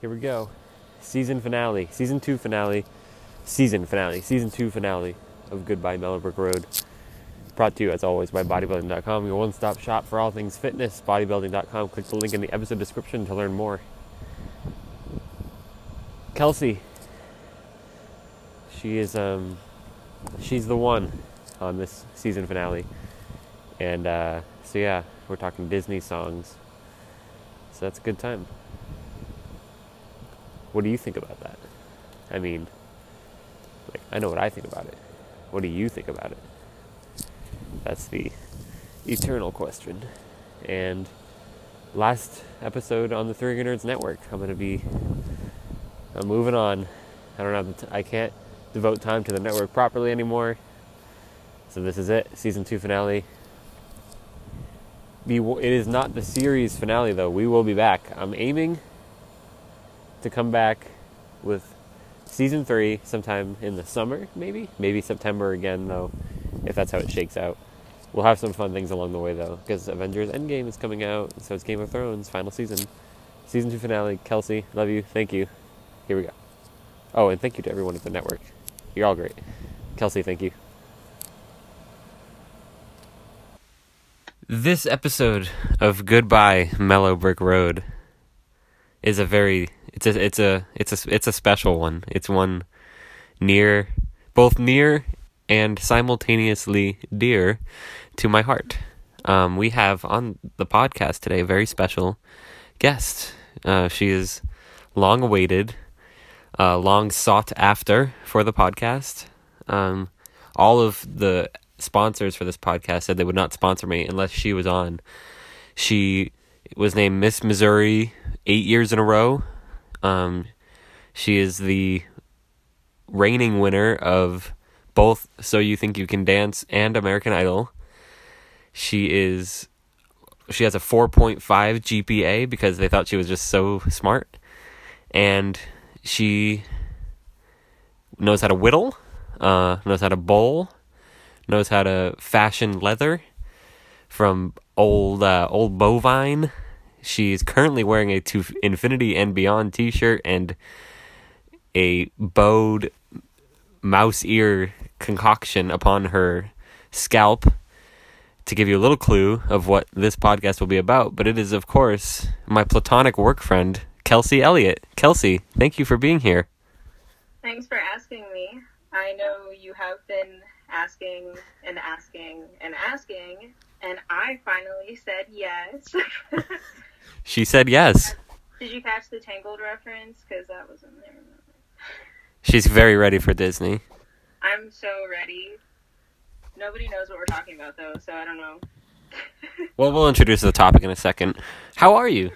Here we go. Season finale, season two finale, season finale, season two finale of Goodbye Mellow Brick Road. Brought to you, as always, by bodybuilding.com, your one stop shop for all things fitness. Bodybuilding.com. Click the link in the episode description to learn more. Kelsey. She is, um, she's the one on this season finale. And, uh, so yeah, we're talking Disney songs. So that's a good time. What do you think about that? I mean, like, I know what I think about it. What do you think about it? That's the eternal question. And last episode on the Three Nerds Network, I'm going to be I'm moving on. I don't have t- I can't devote time to the network properly anymore. So this is it, season 2 finale. Be, it is not the series finale though. We will be back. I'm aiming to come back with season 3 sometime in the summer, maybe. Maybe September again though, if that's how it shakes out. We'll have some fun things along the way though, because Avengers Endgame is coming out, so it's Game of Thrones final season. Season 2 finale. Kelsey, love you. Thank you. Here we go. Oh, and thank you to everyone at the network. You're all great. Kelsey, thank you. This episode of Goodbye Mellow Brick Road is a very it's a it's a it's a it's a special one. It's one near both near and simultaneously dear to my heart. Um, we have on the podcast today a very special guest. Uh, she is long awaited, uh, long sought after for the podcast. Um, all of the sponsors for this podcast said they would not sponsor me unless she was on. She was named Miss Missouri eight years in a row. Um, she is the reigning winner of both So You Think You Can Dance and American Idol. She is she has a 4.5 GPA because they thought she was just so smart. And she knows how to whittle, uh, knows how to bowl, knows how to fashion leather from old uh, old bovine. She's currently wearing a to infinity and beyond T-shirt and a bowed mouse ear concoction upon her scalp to give you a little clue of what this podcast will be about. But it is, of course, my platonic work friend, Kelsey Elliott. Kelsey, thank you for being here. Thanks for asking me. I know you have been asking and asking and asking, and I finally said yes. she said yes. Did you catch the Tangled reference? Because that was in there. She's very ready for Disney. I'm so ready. Nobody knows what we're talking about, though, so I don't know. well, we'll introduce the topic in a second. How are you?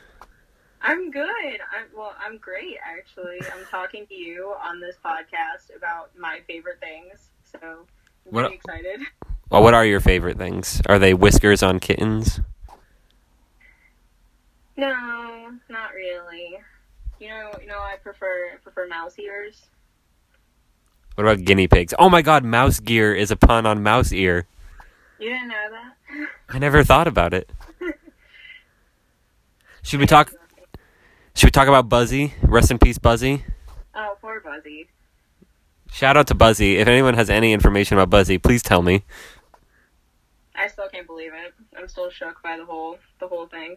I'm good. I'm well. I'm great, actually. I'm talking to you on this podcast about my favorite things, so I'm what, excited. Well, what are your favorite things? Are they whiskers on kittens? No, not really. You know, you know, I prefer I prefer mouse ears. What about guinea pigs? Oh my god, mouse gear is a pun on mouse ear. You didn't know that? I never thought about it. Should we talk Should we talk about Buzzy? Rest in peace, Buzzy. Oh, poor Buzzy. Shout out to Buzzy. If anyone has any information about Buzzy, please tell me. I still can't believe it. I'm still shook by the whole the whole thing.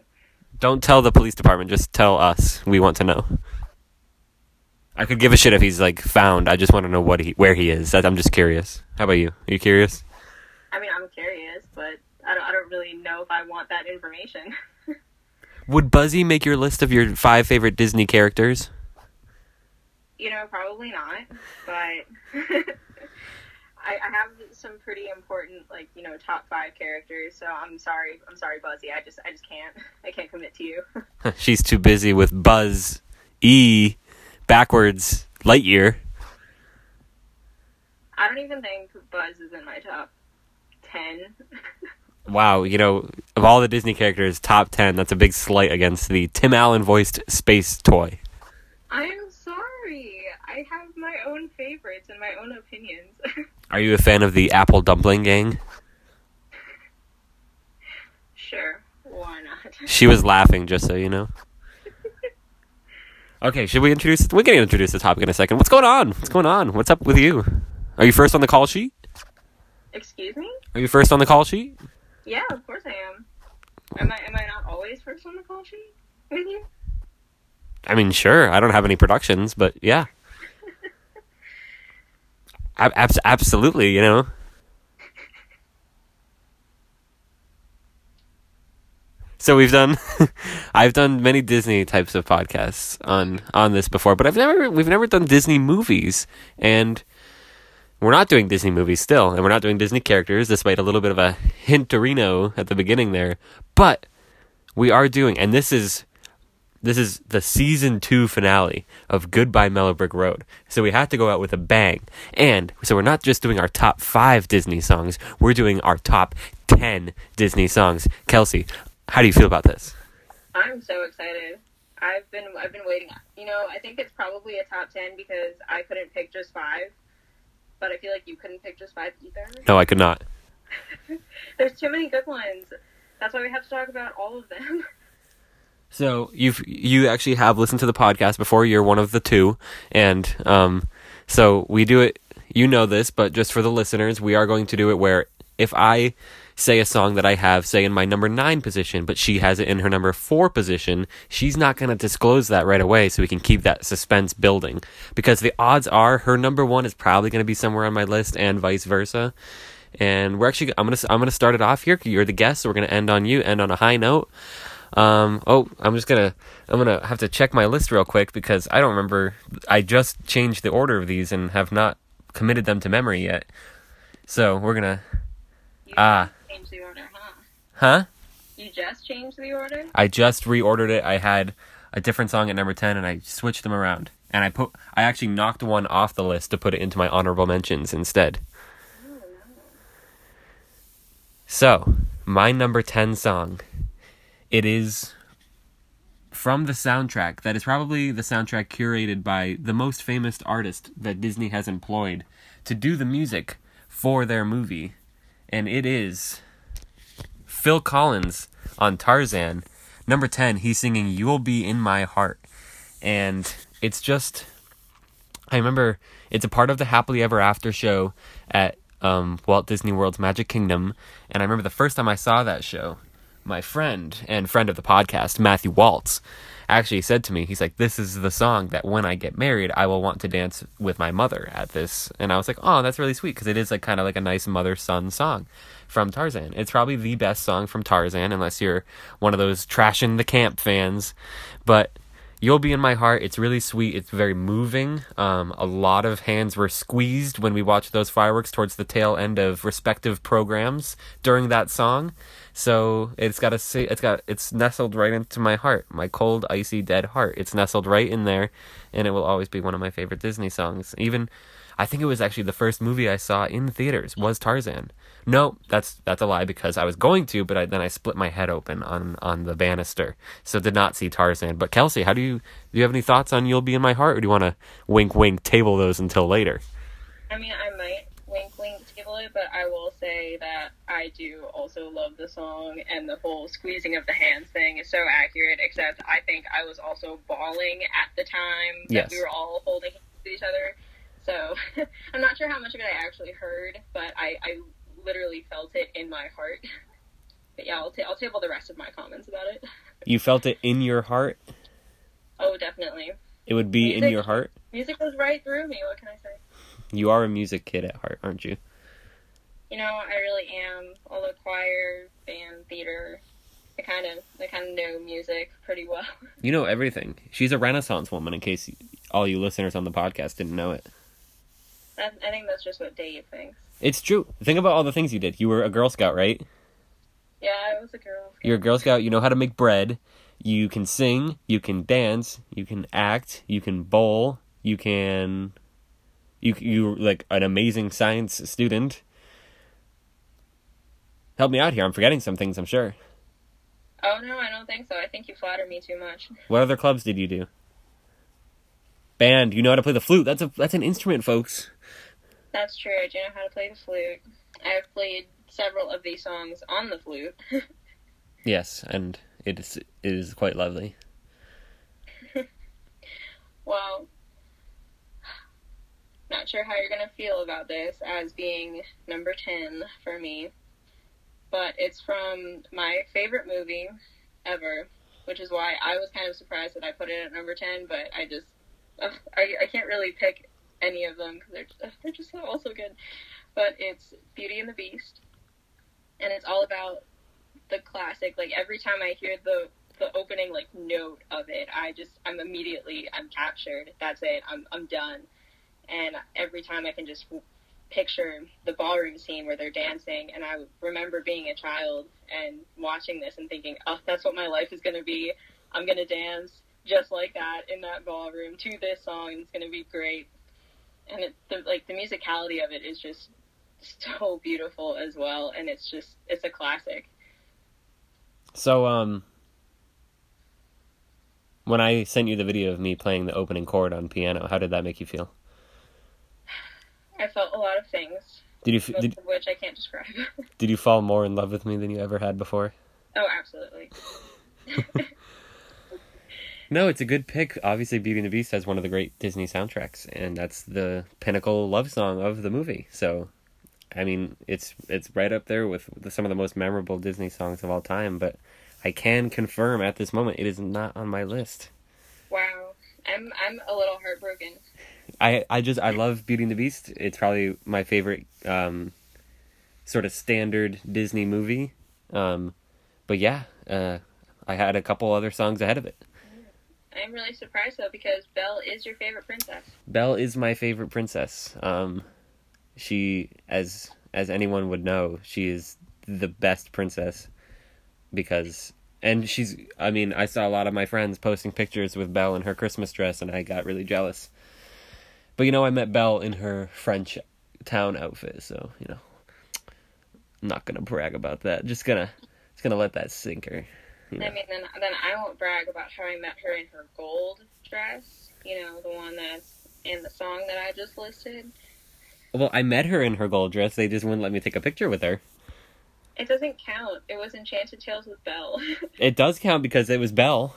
Don't tell the police department, just tell us. We want to know. I could give a shit if he's like found. I just want to know what he, where he is. I'm just curious. How about you? Are you curious? I mean, I'm curious, but I don't. I don't really know if I want that information. Would Buzzy make your list of your five favorite Disney characters? You know, probably not. But I, I have some pretty important, like you know, top five characters. So I'm sorry. I'm sorry, Buzzy. I just, I just can't. I can't commit to you. She's too busy with Buzz E backwards Lightyear. I don't even think Buzz is in my top ten. wow, you know, of all the Disney characters, top ten, that's a big slight against the Tim Allen voiced space toy. I'm sorry. I have my own favorites and my own opinions. Are you a fan of the Apple Dumpling Gang? Sure. Why not? She was laughing, just so you know. Okay, should we introduce? We're gonna introduce the topic in a second. What's going on? What's going on? What's up with you? Are you first on the call sheet? Excuse me? Are you first on the call sheet? Yeah, of course I am. Am I am I not always first on the call sheet with you? I mean, sure. I don't have any productions, but yeah. Ab- absolutely, you know. So we've done, I've done many Disney types of podcasts on on this before, but I've never we've never done Disney movies, and we're not doing Disney movies still, and we're not doing Disney characters, despite a little bit of a hinterino at the beginning there. But we are doing, and this is this is the season two finale of Goodbye Mellow Brick Road. So we have to go out with a bang. And so we're not just doing our top five Disney songs, we're doing our top 10 Disney songs. Kelsey, how do you feel about this? I'm so excited. I've been I've been waiting. You know, I think it's probably a top ten because I couldn't pick just five, but I feel like you couldn't pick just five either. No, I could not. There's too many good ones. That's why we have to talk about all of them. So you've you actually have listened to the podcast before. You're one of the two, and um, so we do it. You know this, but just for the listeners, we are going to do it where if I say a song that I have, say in my number nine position, but she has it in her number four position, she's not going to disclose that right away, so we can keep that suspense building. Because the odds are her number one is probably going to be somewhere on my list, and vice versa. And we're actually, I'm gonna, I'm gonna start it off here. You're the guest, so we're gonna end on you, end on a high note. Um, oh, I'm just gonna I'm gonna have to check my list real quick because I don't remember. I just changed the order of these and have not committed them to memory yet. So we're gonna. Ah. just changed the order, huh? Huh? You just changed the order? I just reordered it. I had a different song at number ten, and I switched them around. And I put I actually knocked one off the list to put it into my honorable mentions instead. Oh. So, my number 10 song. It is from the soundtrack that is probably the soundtrack curated by the most famous artist that Disney has employed to do the music for their movie. And it is Phil Collins on Tarzan. Number 10, he's singing You'll Be in My Heart. And it's just I remember it's a part of the Happily Ever After show at um, Walt Disney World's Magic Kingdom. And I remember the first time I saw that show, my friend and friend of the podcast, Matthew Waltz, actually said to me, he's like, This is the song that when I get married, I will want to dance with my mother at this. And I was like, Oh, that's really sweet because it is like kind of like a nice mother son song from Tarzan. It's probably the best song from Tarzan, unless you're one of those trashing the camp fans. But You'll Be in My Heart. It's really sweet. It's very moving. Um, a lot of hands were squeezed when we watched those fireworks towards the tail end of respective programs during that song. So it's got a it's got it's nestled right into my heart, my cold, icy, dead heart. It's nestled right in there, and it will always be one of my favorite Disney songs. Even I think it was actually the first movie I saw in theaters was Tarzan. No, that's that's a lie because I was going to, but I, then I split my head open on on the banister, so did not see Tarzan. But Kelsey, how do you do you have any thoughts on "You'll Be in My Heart," or do you want to wink wink table those until later? I mean, I might wink wink it, but I will say that I do also love the song, and the whole squeezing of the hands thing is so accurate. Except I think I was also bawling at the time that Yes. we were all holding each other. So I'm not sure how much of it I actually heard, but I, I literally felt it in my heart. But yeah, I'll, ta- I'll table the rest of my comments about it. You felt it in your heart. Oh, definitely. It would be in your heart. Music goes right through me. What can I say? You are a music kid at heart, aren't you? You know, I really am. All the choir, band, theater, I kind of, I kind of know music pretty well. You know everything. She's a Renaissance woman. In case all you listeners on the podcast didn't know it. I, I think that's just what Dave thinks. It's true. Think about all the things you did. You were a Girl Scout, right? Yeah, I was a girl. Scout. You're a Girl Scout. You know how to make bread. You can sing. You can dance. You can act. You can bowl. You can. You you like an amazing science student. Help me out here. I'm forgetting some things, I'm sure. Oh, no, I don't think so. I think you flatter me too much. What other clubs did you do? Band. You know how to play the flute. That's a that's an instrument, folks. That's true. I do know how to play the flute. I've played several of these songs on the flute. yes, and it is it is quite lovely. well, not sure how you're gonna feel about this as being number ten for me but it's from my favorite movie ever, which is why I was kind of surprised that I put it at number ten. But I just, ugh, I I can't really pick any of them because they're they're just all so good. But it's Beauty and the Beast, and it's all about the classic. Like every time I hear the the opening like note of it, I just I'm immediately I'm captured. That's it. I'm I'm done. And every time I can just picture the ballroom scene where they're dancing, and I remember being a child and watching this and thinking, oh, that's what my life is gonna be. I'm gonna dance just like that in that ballroom to this song. It's gonna be great. And it, the, like the musicality of it is just so beautiful as well, and it's just it's a classic. So, um, when I sent you the video of me playing the opening chord on piano, how did that make you feel? I felt a lot of things. Did you most did, of which I can't describe. did you fall more in love with me than you ever had before? oh, absolutely. No, it's a good pick. Obviously, Beauty and the Beast has one of the great Disney soundtracks, and that's the pinnacle love song of the movie. So, I mean, it's it's right up there with the, some of the most memorable Disney songs of all time. But I can confirm at this moment it is not on my list. Wow, I'm I'm a little heartbroken. I I just I love Beauty and the Beast. It's probably my favorite um, sort of standard Disney movie. Um, but yeah, uh, I had a couple other songs ahead of it. I'm really surprised though because Belle is your favorite princess. Belle is my favorite princess. Um, she, as as anyone would know, she is the best princess because, and she's. I mean, I saw a lot of my friends posting pictures with Belle in her Christmas dress, and I got really jealous. But you know, I met Belle in her French town outfit, so you know, I'm not gonna brag about that. Just gonna, just gonna let that sink her. You know. I mean, then then I won't brag about how I met her in her gold dress. You know, the one that's in the song that I just listed. Well, I met her in her gold dress. They just wouldn't let me take a picture with her. It doesn't count. It was Enchanted Tales with Belle. It does count because it was Belle.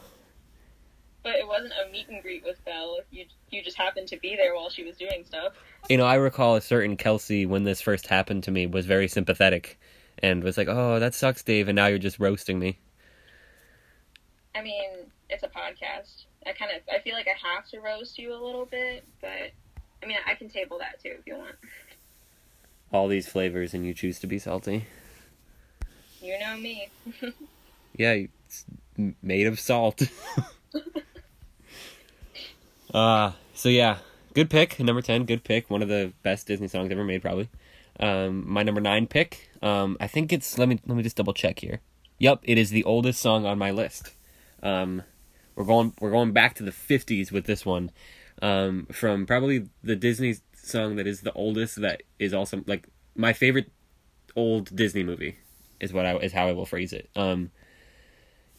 But it wasn't a meet and greet with Belle. You you just happened to be there while she was doing stuff. You know, I recall a certain Kelsey when this first happened to me was very sympathetic and was like, "Oh, that sucks, Dave," and now you're just roasting me. I mean, it's a podcast. I kind of I feel like I have to roast you a little bit, but I mean, I can table that too if you want. All these flavors, and you choose to be salty. You know me. Yeah, it's made of salt. uh, so yeah, good pick. Number 10, good pick. One of the best Disney songs ever made, probably. Um, my number 9 pick, um, I think it's, let me, let me just double check here. Yep, it is the oldest song on my list. Um, we're going, we're going back to the 50s with this one. Um, from probably the Disney song that is the oldest, that is also, like, my favorite old Disney movie is what I, is how I will phrase it. Um,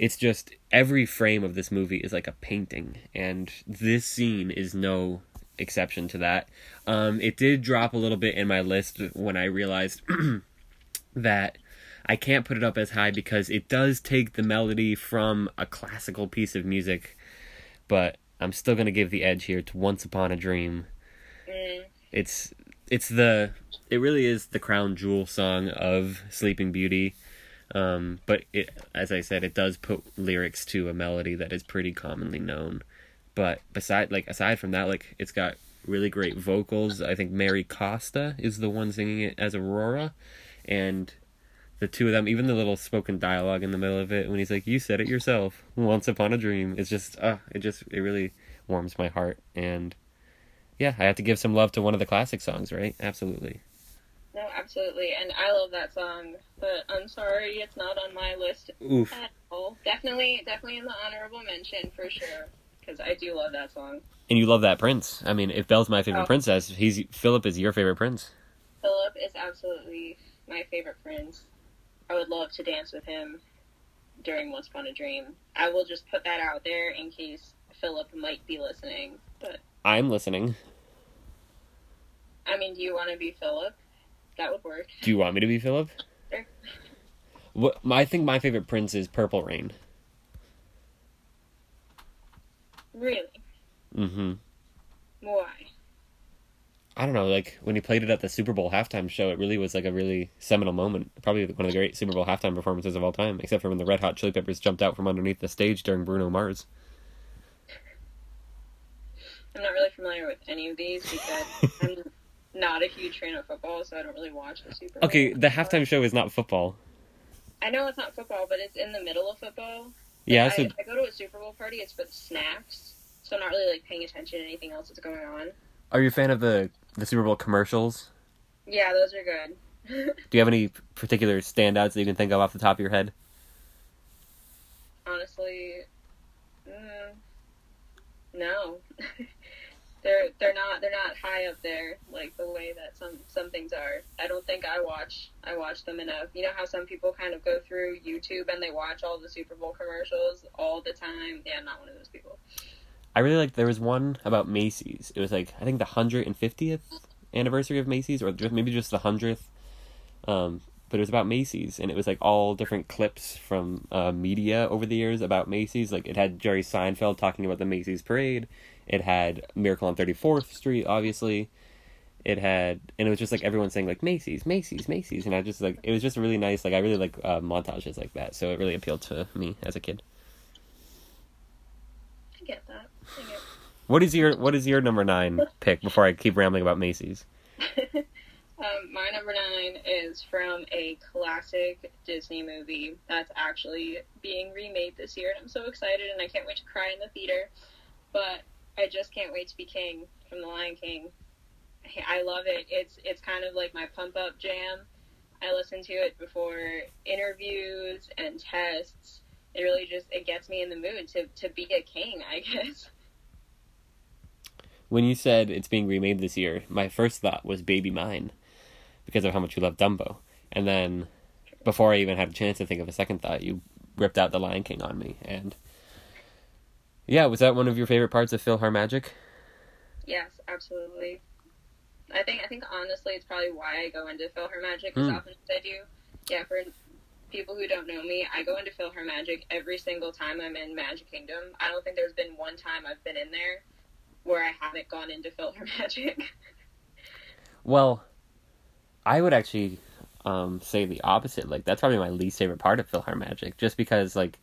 it's just every frame of this movie is like a painting and this scene is no exception to that. Um, it did drop a little bit in my list when i realized that i can't put it up as high because it does take the melody from a classical piece of music but i'm still going to give the edge here to once upon a dream. Mm, it's it's the it really is the crown jewel song of sleeping beauty um, but it, as I said, it does put lyrics to a melody that is pretty commonly known. But beside, like aside from that, like it's got really great vocals. I think Mary Costa is the one singing it as Aurora, and the two of them, even the little spoken dialogue in the middle of it when he's like, "You said it yourself, once upon a dream." It's just, uh, it just, it really warms my heart, and yeah, I have to give some love to one of the classic songs, right? Absolutely. No, absolutely, and I love that song. But I'm sorry, it's not on my list Oof. at all. Definitely, definitely in the honorable mention for sure. Because I do love that song. And you love that prince. I mean, if Belle's my favorite Oh. princess, he's Philip is your favorite prince. Philip is absolutely my favorite prince. I would love to dance with him during Once Upon a Dream. I will just put that out there in case Philip might be listening. But I'm listening. I mean, do you want to be Philip? That would work. Do you want me to be Philip? Sure. What my, I think my favorite prince is Purple Rain. Really? Mm-hmm. Why? I don't know, like when he played it at the Super Bowl halftime show, it really was like a really seminal moment. Probably one of the great Super Bowl halftime performances of all time, except for when the Red Hot Chili Peppers jumped out from underneath the stage during Bruno Mars. I'm not really familiar with any of these because I'm not a huge fan of football, so I don't really watch the Super Bowl. Okay, the halftime show is not football. I know it's not football, but it's in the middle of football. Yeah, I, so if I go to a Super Bowl party, it's for the snacks, so I'm not really like paying attention to anything else that's going on. are you a fan of the the Super Bowl commercials? Yeah, those are good. Do you have any particular standouts that you can think of off the top of your head? Honestly, mm, no. they're not they're not high up there like the way that some some things are. I don't think I watch I watch them enough. You know how some people kind of go through YouTube and they watch all the Super Bowl commercials all the time. Yeah, I'm not one of those people. I really like. There was one about Macy's. It was like I think the hundred and fiftieth anniversary of Macy's, or maybe just the hundredth. Um, but it was about Macy's, and it was like all different clips from uh, media over the years about Macy's. Like it had Jerry Seinfeld talking about the Macy's parade. It had Miracle on Thirty Fourth Street, obviously. It had, and it was just like everyone saying like Macy's, Macy's, Macy's, and I just like it was just really nice. Like I really like uh, montages like that, so it really appealed to me as a kid. I get that. I get What is your What is your number nine pick? Before I keep rambling about Macy's. um, my number nine is from a classic Disney movie that's actually being remade this year, and I'm so excited, and I can't wait to cry in the theater. But I just can't wait to be king from The Lion King. I love it. It's it's kind of like my pump up jam. I listen to it before interviews and tests. It really just it gets me in the mood to to be a king, I guess. When you said it's being remade this year, my first thought was Baby Mine, because of how much you love Dumbo. And then, before I even had a chance to think of a second thought, you ripped out The Lion King on me. And yeah, was that one of your favorite parts of PhilharMagic? Yes, absolutely. I think I think honestly, it's probably why I go into PhilharMagic as Hmm. often as I do. Yeah, for people who don't know me, I go into PhilharMagic every single time I'm in Magic Kingdom. I don't think there's been one time I've been in there where I haven't gone into PhilharMagic. Well, I would actually um, say the opposite. Like that's probably my least favorite part of PhilharMagic, just because like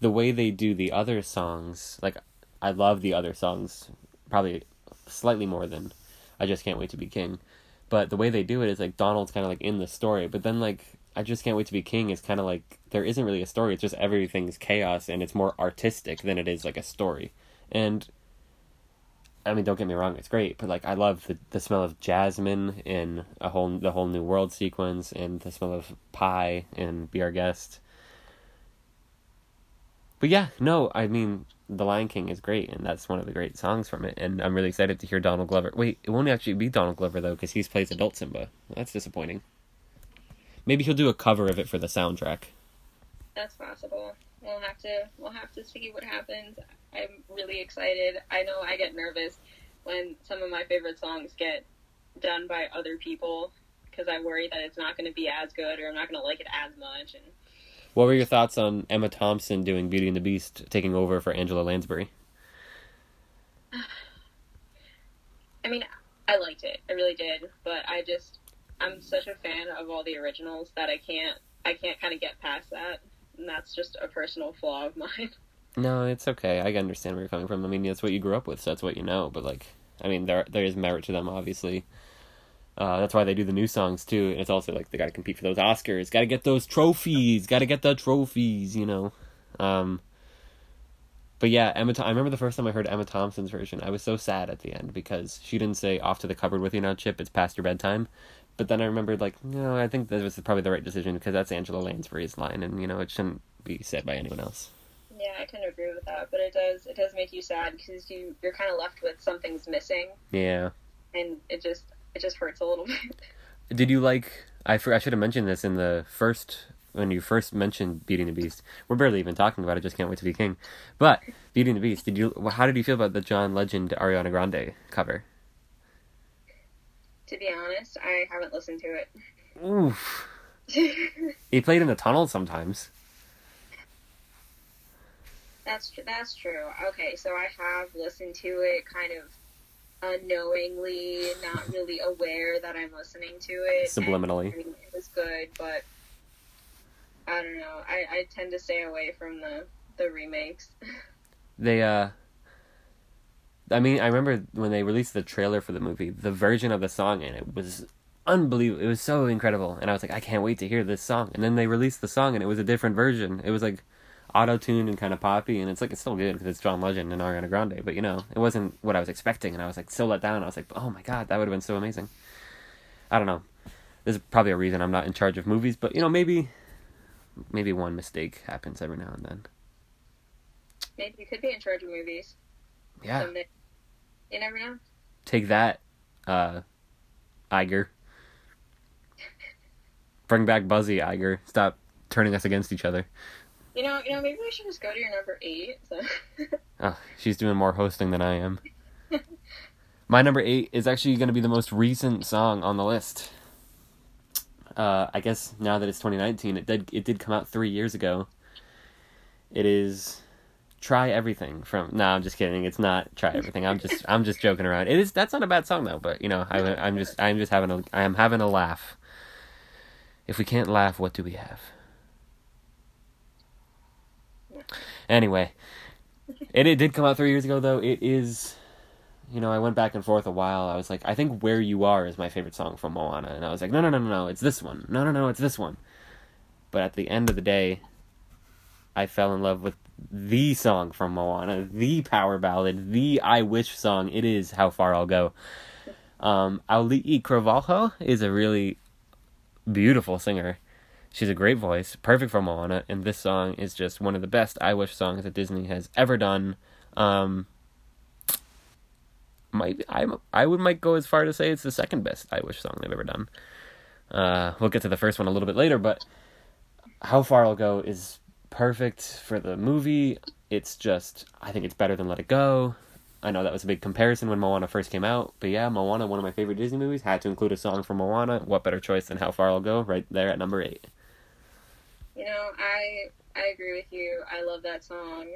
the way they do the other songs. Like I love the other songs probably slightly more than I just can't wait to be king. But the way they do it is like Donald's kind of like in the story, but then like I just can't wait to be king is kind of like there isn't really a story. It's just everything's chaos and it's more artistic than it is like a story. And I mean, don't get me wrong, it's great, but like I love the the smell of jasmine in a whole the whole new world sequence and the smell of pie in Be Our Guest. But yeah, no, I mean The Lion King is great, and that's one of the great songs from it, and I'm really excited to hear Donald Glover. Wait, it won't actually be Donald Glover though, because he plays adult Simba. That's disappointing. Maybe he'll do a cover of it for the soundtrack. That's possible. We'll have to we'll have to see what happens. I'm really excited. I know I get nervous when some of my favorite songs get done by other people because I worry that it's not going to be as good or I'm not going to like it as much. And What were your thoughts on Emma Thompson doing Beauty and the Beast, taking over for Angela Lansbury? I mean, I liked it. I really did, but I just I'm such a fan of all the originals that I can't I can't kind of get past that. And that's just a personal flaw of mine. No, it's okay. I understand where you're coming from. I mean, that's what you grew up with, so that's what you know. But like, I mean, there there is merit to them, obviously. Uh, that's why they do the new songs too. And it's also like they got to compete for those Oscars, got to get those trophies, got to get the trophies, you know. Um, but yeah, Emma. I remember the first time I heard Emma Thompson's version. I was so sad at the end because she didn't say "off to the cupboard with you now, Chip." It's past your bedtime. But then I remembered, like, no, I think that was probably the right decision because that's Angela Lansbury's line, and you know it shouldn't be said by anyone else. Yeah, I can agree with that, but it does it does make you sad because you you're kind of left with something's missing, Yeah. and it just it just hurts a little bit. Did you like? I for, I should have mentioned this in the first when you first mentioned Beauty and the Beast. We're barely even talking about it. Just can't wait to be king. But Beauty and the Beast. Did you? How did you feel about the John Legend Ariana Grande cover? to be honest, I haven't listened to it. Oof. He played in the tunnel sometimes. that's tr- that's true. Okay, so I have listened to it kind of unknowingly, not really aware that I'm listening to it. Subliminally. And, I mean, it was good, but I don't know. I, I tend to stay away from the the remakes. They uh I mean, I remember when they released the trailer for the movie, the version of the song in it was unbelievable. It was so incredible. And I was like, I can't wait to hear this song. And then they released the song and it was a different version. It was like auto tuned and kind of poppy. And it's like, it's still good because it's John Legend and Ariana Grande. But you know, it wasn't what I was expecting. And I was like, so let down. I was like, oh my God, that would have been so amazing. I don't know. There's probably a reason I'm not in charge of movies. But you know, maybe, maybe one mistake happens every now and then. Maybe you could be in charge of movies. Yeah. Someday. You never know. Take that, uh, Iger. Bring back Buzzy, Iger. Stop turning us against each other. You know, you know, maybe we should just go to your number eight. So. Oh, she's doing more hosting than I am. My number eight is actually going to be the most recent song on the list. Uh, I guess now that it's 2019, it did it did come out three years ago. It is "Try Everything" from. No, I'm just kidding. It's not "Try Everything." I'm just I'm just joking around. It is. That's not a bad song though. But you know, I, I'm just I'm just having a I am having a laugh. If we can't laugh, what do we have? Anyway, it, it did come out three years ago though. It is, you know, I went back and forth a while. I was like, I think "Where You Are" is my favorite song from Moana, and I was like, no, no, no, no, no, it's this one. No, no, no, it's this one. But at the end of the day, I fell in love with the song from Moana, the power ballad, the I Wish song. It is "How Far I'll Go." Um, Auli'i Cravalho is a really beautiful singer. She's a great voice, perfect for Moana, and this song is just one of the best I Wish songs that Disney has ever done. Um, might I I would might go as far to say it's the second best I Wish song they've ever done. Uh, we'll get to the first one a little bit later, but How Far I'll Go is perfect for the movie. It's just I think it's better than Let It Go. I know that was a big comparison when Moana first came out, but yeah, Moana, one of my favorite Disney movies, had to include a song from Moana. What better choice than How Far I'll Go, right there at number eight. You know, I I agree with you. I love that song.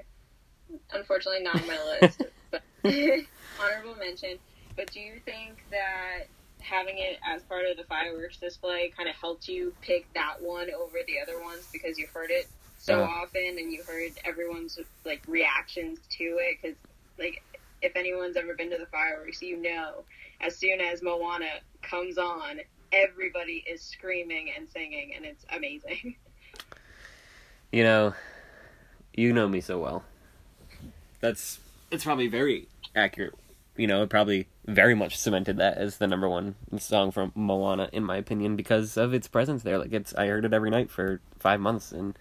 Unfortunately, not on my list, but honorable mention. But do you think that having it as part of the fireworks display kind of helped you pick that one over the other ones because you've heard it so Uh. often and you heard everyone's like reactions to it? Because like if anyone's ever been to the fireworks, you know, as soon as Moana comes on, everybody is screaming and singing, and it's amazing. You know, you know me so well. That's it's probably very accurate. You know, it probably very much cemented that as the number one song from Moana, in my opinion, because of its presence there. Like it's, I heard it every night for five months, and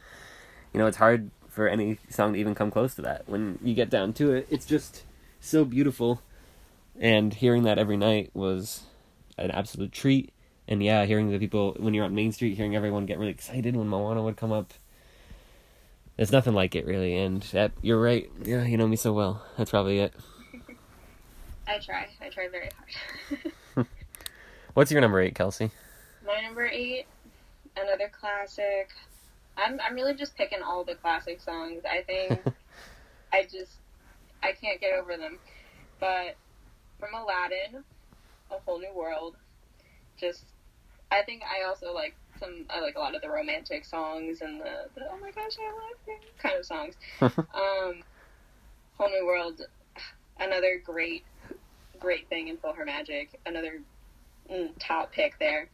you know, it's hard for any song to even come close to that. When you get down to it, it's just so beautiful, and hearing that every night was an absolute treat. And yeah, hearing the people when you're on Main Street, hearing everyone get really excited when Moana would come up. There's nothing like it, really. And that, you're right. Yeah, you know me so well. That's probably it. I try. I try very hard. What's your number eight, Kelsey? My number eight, another classic. I'm I'm really just picking all the classic songs. I think I just I can't get over them. But from Aladdin, A Whole New World, just I think I also like some I like a lot of the romantic songs and the, the oh my gosh I love you kind of songs. um, Whole New World, another great great thing in PhilharMagic, another mm, top pick there.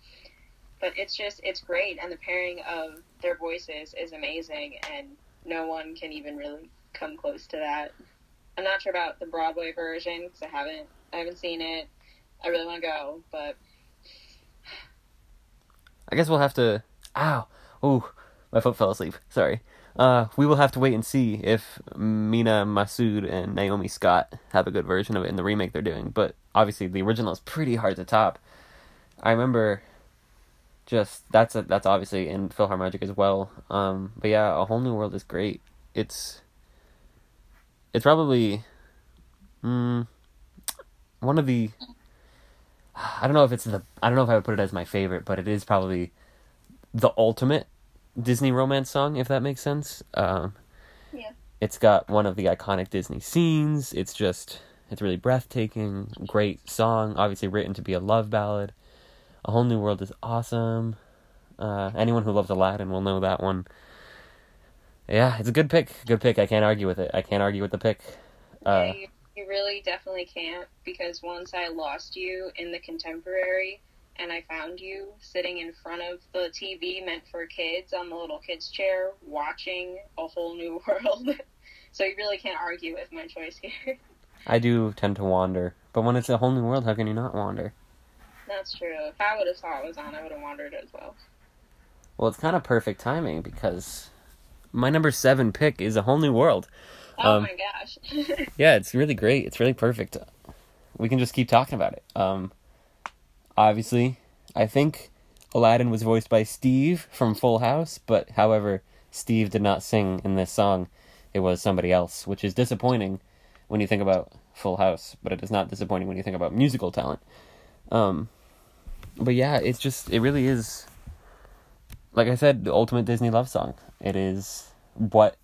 But it's just it's great, and the pairing of their voices is amazing, and no one can even really come close to that. I'm not sure about the Broadway version because I haven't I haven't seen it. I really want to go, but I guess we'll have to. Ow! Oh, my foot fell asleep. Sorry. Uh, we will have to wait and see if Mena Massoud and Naomi Scott have a good version of it in the remake they're doing. But obviously, the original is pretty hard to top. I remember. Just that's a, that's obviously in Philharmagic as well. Um, but yeah, a whole new world is great. It's it's probably mm, one of the I don't know if it's the I don't know if I would put it as my favorite, but it is probably the ultimate Disney romance song, if that makes sense. Um, Yeah. It's got one of the iconic Disney scenes. It's just It's really breathtaking. Great song. Obviously written to be a love ballad. A Whole New World is awesome. Uh, anyone who loves Aladdin will know that one. Yeah, it's a good pick. Good pick. I can't argue with it. I can't argue with the pick. Uh, Yeah, you, really definitely can't because once I lost you in the contemporary and I found you sitting in front of the TV meant for kids on the little kids chair watching a whole new world. so you really can't argue with my choice here. I do tend to wander, but when it's a whole new world, how can you not wander? That's true. If I would have saw it was on, I would have wandered as well. Well, it's kind of perfect timing because my number seven pick is a whole new world. Oh Um, my gosh. Yeah, it's really great. It's really perfect. We can just keep talking about it. Um, obviously, I think Aladdin was voiced by Steve from Full House, but however, Steve did not sing in this song. It was somebody else, which is disappointing when you think about Full House, but it is not disappointing when you think about musical talent. Um, but yeah, it's just it really is. Like I said, the ultimate Disney love song. It is what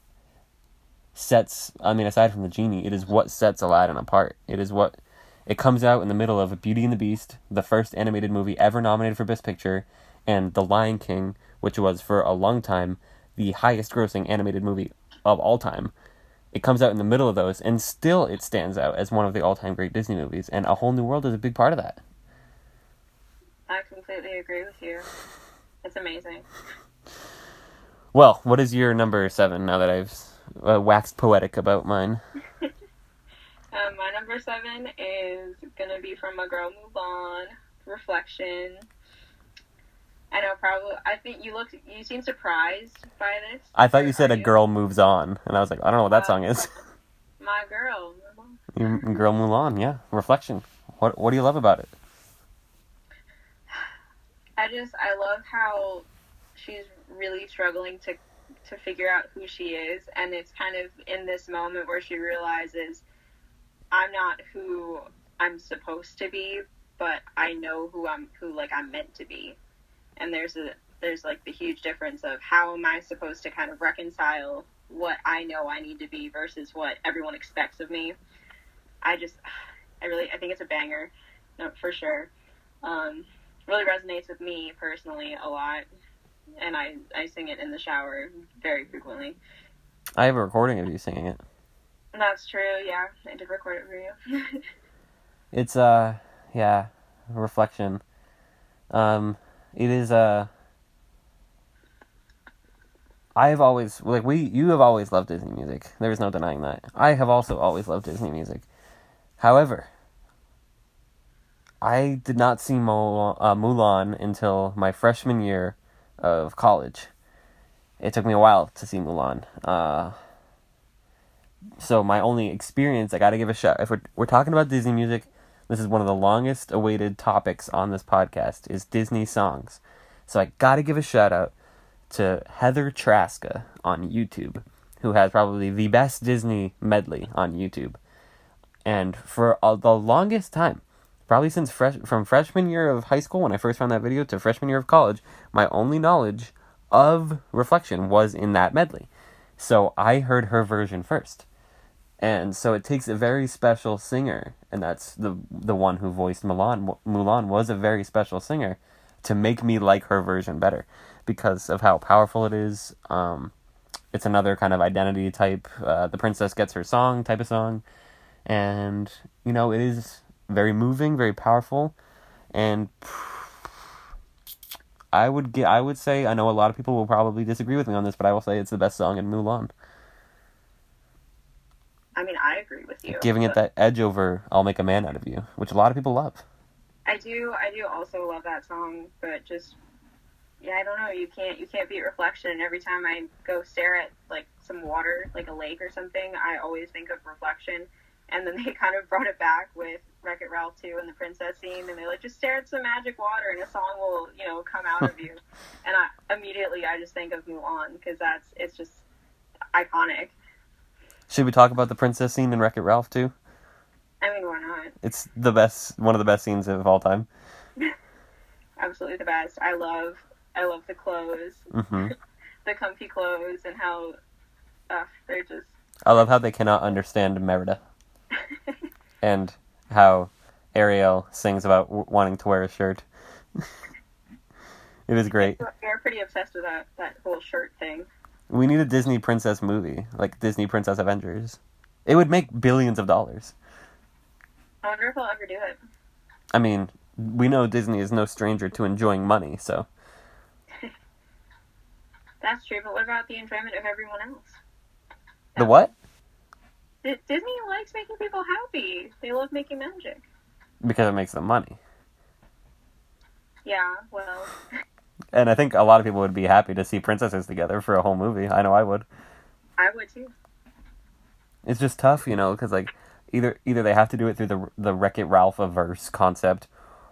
sets I mean aside from the genie, it is what sets Aladdin apart. It is what it comes out in the middle of Beauty and the Beast, the first animated movie ever nominated for Best Picture, and The Lion King, which was for a long time the highest grossing animated movie of all time. It comes out in the middle of those and still it stands out as one of the all-time great Disney movies and A Whole New World is a big part of that. I completely agree with you. It's amazing. Well, what is your number 7 now that I've uh, waxed poetic about mine? Um, my number seven is gonna be from a girl move on Reflection. I know, probably. I think you look. You seem surprised by this. I thought you said a girl moves on and I was like, I don't know what that song is. My girl. Girl Mulan, yeah. Reflection. What what do you love about it? I just I love how she's really struggling to to figure out who she is, and it's kind of in this moment where she realizes I'm not who I'm supposed to be, but I know who I'm who like I'm meant to be, and there's a there's like the huge difference of how am I supposed to kind of reconcile what I know I need to be versus what everyone expects of me. I just I really I think it's a banger, no, for sure. Um, really resonates with me personally a lot, and I I sing it in the shower very frequently. I have a recording of you singing it. That's true. Yeah, I did record it for you. It's uh yeah, reflection. Um it is uh I have always like we you have always loved Disney music. There is no denying that. I have also always loved Disney music. However, I did not see Mulan, uh, Mulan until my freshman year of college. It took me a while to see Mulan. Uh so my only experience, I got to give a shout. If we're we're talking about Disney music, this is one of the longest awaited topics on this podcast is Disney songs. So I got to give a shout out to Heather Traska on YouTube, who has probably the best Disney medley on YouTube. And for the longest time, probably since fresh from freshman year of high school when I first found that video to freshman year of college, my only knowledge of Reflection was in that medley. So I heard her version first. And so it takes a very special singer, and that's the the one who voiced Mulan. Mulan was a very special singer to make me like her version better because of how powerful it is. Um, it's another kind of identity type. Uh, the princess gets her song type of song, and you know it is very moving, very powerful, and I would get. I would say I know a lot of people will probably disagree with me on this, but I will say it's the best song in Mulan. I mean, I agree with you. giving it that edge over "I'll Make a Man Out of You," which a lot of people love. I do. I do also love that song, but just yeah, I don't know. You can't. You can't beat Reflection. And Every time I go stare at like some water, like a lake or something, I always think of Reflection. And then they kind of brought it back with Wreck It Ralph 2 and the princess scene, and they're like, just stare at some magic water, and a song will, you know, come out of you. And I immediately I just think of Mulan because that's it's just iconic. Should we talk about the princess scene in Wreck It Ralph too? I mean, why not? It's the best, one of the best scenes of all time. Absolutely the best. I love I love the clothes, hmm the comfy clothes, and how uh, they're just I love how they cannot understand Merida. and how Ariel sings about w- wanting to wear a shirt. it is great. We're pretty obsessed with that that whole shirt thing. We need a Disney princess movie, like Disney Princess Avengers. It would make billions of dollars. I wonder if I'll ever do it. I mean, we know Disney is no stranger to enjoying money, so That's true, but what about the enjoyment of everyone else? the what? Disney likes making people happy. They love making magic. Because it makes them money. Yeah, well, And I think a lot of people would be happy to see princesses together for a whole movie. I know I would. I would too. It's just tough, you know, because like either either they have to do it through the the Wreck It Ralph verse concept,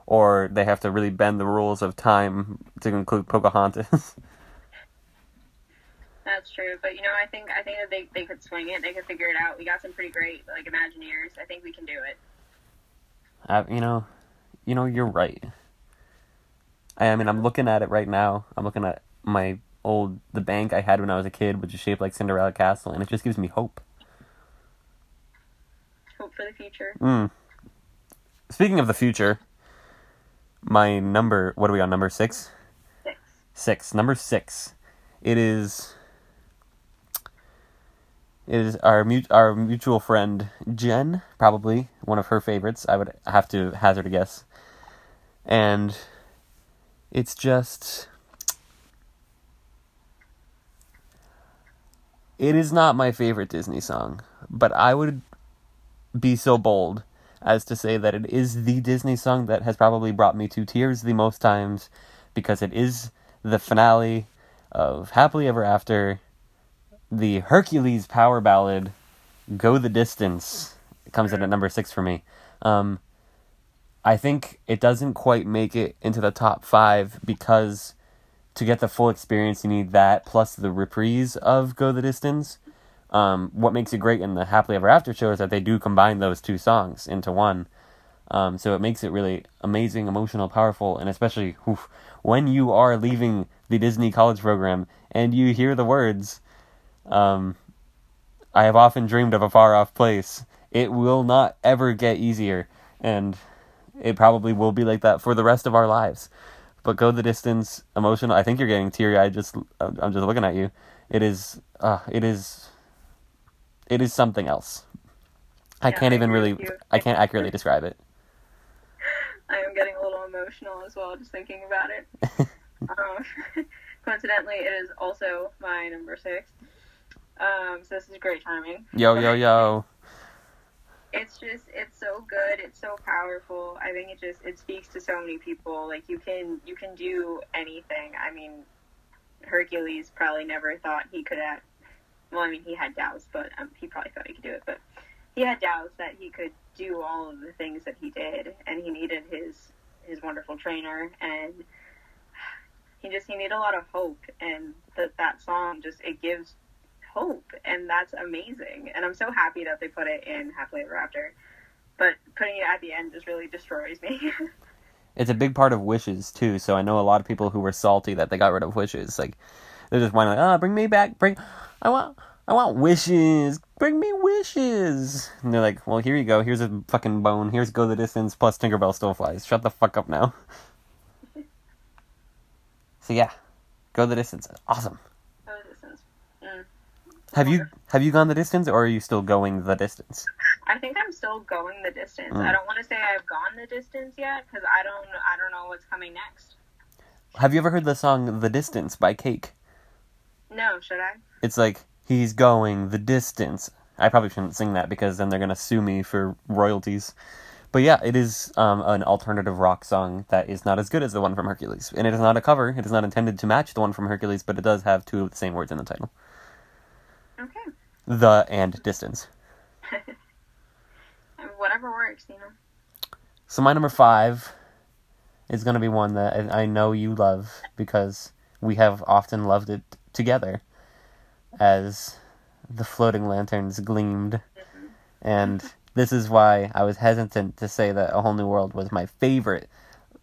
or they have to really bend the rules of time to include Pocahontas. That's true, but you know, I think I think that they they could swing it. They could figure it out. We got some pretty great like Imagineers. I think we can do it. I, you know, you know, you're right. I, I mean, I'm looking at it right now. I'm looking at my old the bank I had when I was a kid, which is shaped like Cinderella Castle, and it just gives me hope. Hope for the future. Mm. Speaking of the future, my number. What are we on? Number six. Six. Six. Number six. It is. Is our mut- our mutual friend Jen, probably one of her favorites. I would have to hazard a guess, and it's just. It is not my favorite Disney song, but I would be so bold as to say that it is the Disney song that has probably brought me to tears the most times because it is the finale of Happily Ever After, the Hercules power ballad, Go the Distance. Comes in at number six for me. Um, I think it doesn't quite make it into the top five because to get the full experience, you need that plus the reprise of Go the Distance. Um, what makes it great in the Happily Ever After show is that they do combine those two songs into one. Um, so it makes it really amazing, emotional, powerful, and especially oof, when you are leaving the Disney college program and you hear the words, um, I have often dreamed of a far off place. It will not ever get easier, and it probably will be like that for the rest of our lives. But go the distance, emotional. I think you're getting teary eyed. Just I'm just looking at you. It is, uh, it is, it is something else. I Yeah, can't I even really. I can't accurately describe it. I am getting a little emotional as well just thinking about it. um, coincidentally, it is also my number six. Um, so this is great timing. Yo yo yo. It's just it's so good. It's so powerful. I think it just it speaks to so many people. Like you can you can do anything. I mean, Hercules probably never thought he could have. Well, I mean, he had doubts, but um, he probably thought he could do it. But he had doubts that he could do all of the things that he did, and he needed his his wonderful trainer, and he just he needed a lot of hope. And that that song just it gives hope, and that's amazing. And I'm so happy that they put it in Happily Ever After. But putting it at the end just really destroys me. It's a big part of wishes too. So I know a lot of people who were salty that they got rid of wishes. Like they're just whining like, "Ah, bring me back, bring, I want, I want wishes, bring me wishes." And they're like, "Well, here you go. Here's a fucking bone. Here's go the distance plus Tinkerbell still flies. Shut the fuck up now." so yeah, go the distance. Awesome. oh, this is. Mm. Have you have you gone the distance, or are you still going the distance? I think I'm still going the distance. Mm. I don't want to say I've gone the distance yet because I don't. I don't know what's coming next. Have you ever heard the song "The Distance" by Cake? No, should I? It's like he's going the distance. I probably shouldn't sing that because then they're gonna sue me for royalties. But yeah, it is um, an alternative rock song that is not as good as the one from Hercules, and it is not a cover. It is not intended to match the one from Hercules, but it does have two of the same words in the title: Okay. the and distance. Whatever works, you know. So my number five is gonna be one that I I know you love because we have often loved it together, as the floating lanterns gleamed. Mm-hmm. And this is why I was hesitant to say that A Whole New World was my favorite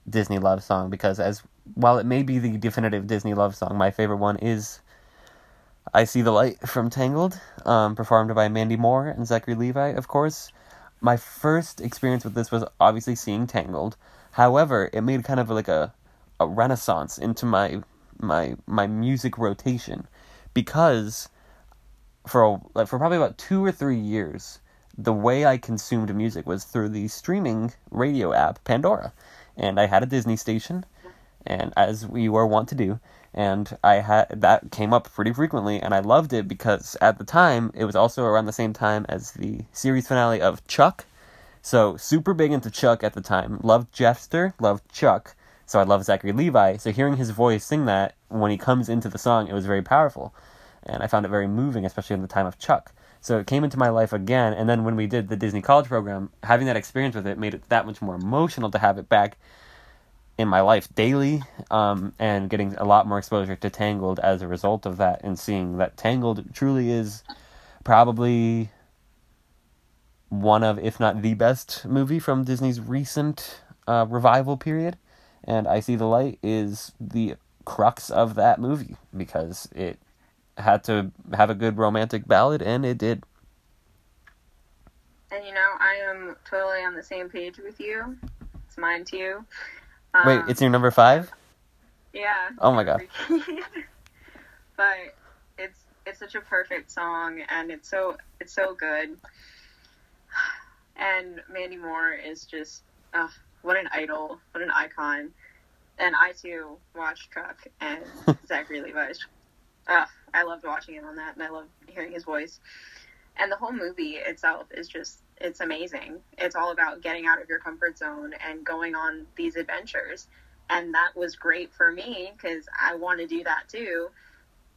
Disney love song because as while it may be the definitive Disney love song, my favorite one is I See the Light from Tangled, um, performed by Mandy Moore and Zachary Levi, of course. my first experience with this was obviously seeing Tangled. However, it made kind of like a a renaissance into my my my music rotation because for a, like for probably about 2 or 3 years the way I consumed music was through the streaming radio app Pandora. And I had a Disney station and as we were wont to do and I had that came up pretty frequently and I loved it because at the time it was also around the same time as the series finale of Chuck. So super big into Chuck at the time. Loved Jeffster, loved Chuck. So I love Zachary Levi. So hearing his voice sing that when he comes into the song, it was very powerful. And I found it very moving, especially in the time of Chuck. So it came into my life again. And then when we did the Disney College program, having that experience with it made it that much more emotional to have it back in my life daily um, and getting a lot more exposure to Tangled as a result of that and seeing that Tangled truly is probably one of, if not the best movie from Disney's recent uh, revival period. And I See the Light is the crux of that movie because it had to have a good romantic ballad and it did. And you know, I am totally on the same page with you. It's mine too. Wait, Um, it's your number five? Yeah. Oh my God. but it's it's such a perfect song and it's so it's so good. And Mandy Moore is just uh, what an idol, what an icon. And I too watched Chuck and Zachary Levi's. Uh, I loved watching him on that and I loved hearing his voice. And the whole movie itself is just it's amazing. It's all about getting out of your comfort zone and going on these adventures. And that was great for me because I want to do that too.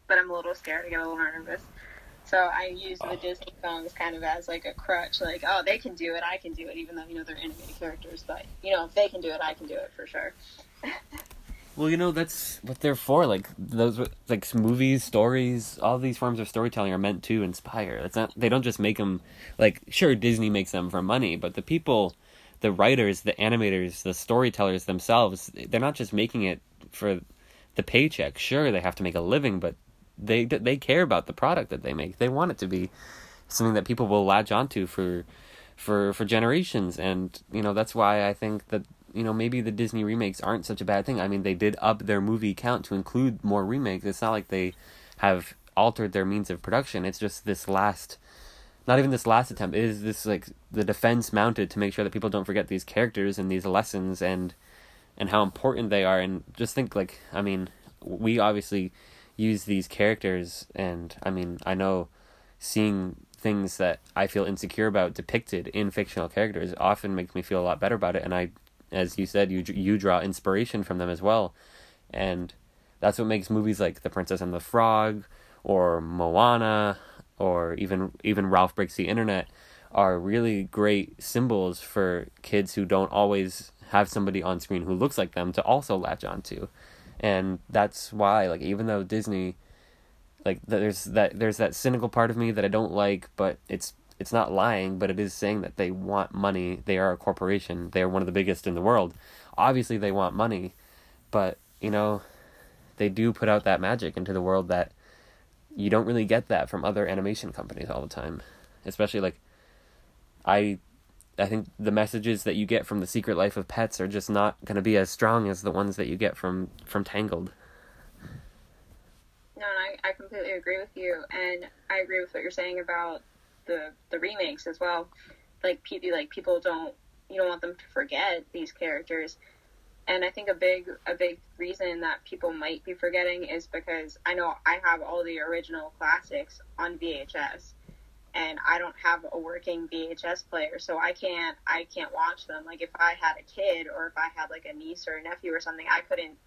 But I'm a little scared. I get a little nervous. So I use the oh. Disney songs kind of as like a crutch, like, oh, they can do it, I can do it, even though, you know, they're animated characters. But, you know, if they can do it, I can do it for sure. Well, you know that's what they're for. Like those, like movies, stories, all these forms of storytelling are meant to inspire. It's not. They don't just make them. Like sure, Disney makes them for money, but the people, the writers, the animators, the storytellers themselves, they're not just making it for the paycheck. Sure, they have to make a living, but they they care about the product that they make. They want it to be something that people will latch onto for for for generations and you know that's why I think that you know maybe the Disney remakes aren't such a bad thing. I mean they did up their movie count to include more remakes. It's not like they have altered their means of production. It's just this last not even this last attempt. It is this like the defense mounted to make sure that people don't forget these characters and these lessons and and how important they are and just think like I mean we obviously use these characters and I mean I know seeing things that I feel insecure about depicted in fictional characters often makes me feel a lot better about it and I as you said you you draw inspiration from them as well. And that's what makes movies like The Princess and the Frog or Moana or even even Ralph Breaks the Internet are really great symbols for kids who don't always have somebody on screen who looks like them to also latch onto. And that's why like even though Disney like there's that there's that cynical part of me that I don't like but it's it's not lying but it is saying that they want money. They are a corporation. They are one of the biggest in the world. Obviously they want money but you know they do put out that magic into the world that you don't really get that from other animation companies all the time. Especially like I I think the messages that you get from the Secret Life of Pets are just not going to be as strong as the ones that you get from from Tangled. No, and I, I completely agree with you, and I agree with what you're saying about the the remakes as well. Like people, like people don't you don't want them to forget these characters, and I think a big a big reason that people might be forgetting is because I know I have all the original classics on VHS, and I don't have a working VHS player, so I can't I can't watch them. Like if I had a kid or if I had like a niece or a nephew or something, I couldn't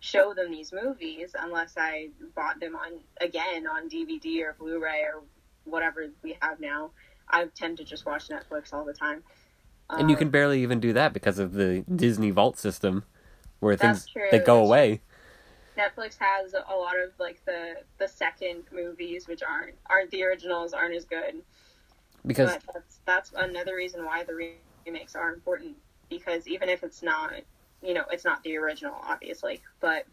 show them these movies unless I bought them on again on DVD or Blu-ray or whatever we have now. I tend to just watch Netflix all the time. and you Um, can barely even do that because of the Disney Vault system, where things true, they go that's away. Netflix has a lot of like the the second movies which aren't aren't the originals aren't as good. Because but that's that's another reason why the remakes are important because even if it's not you know it's not the original obviously but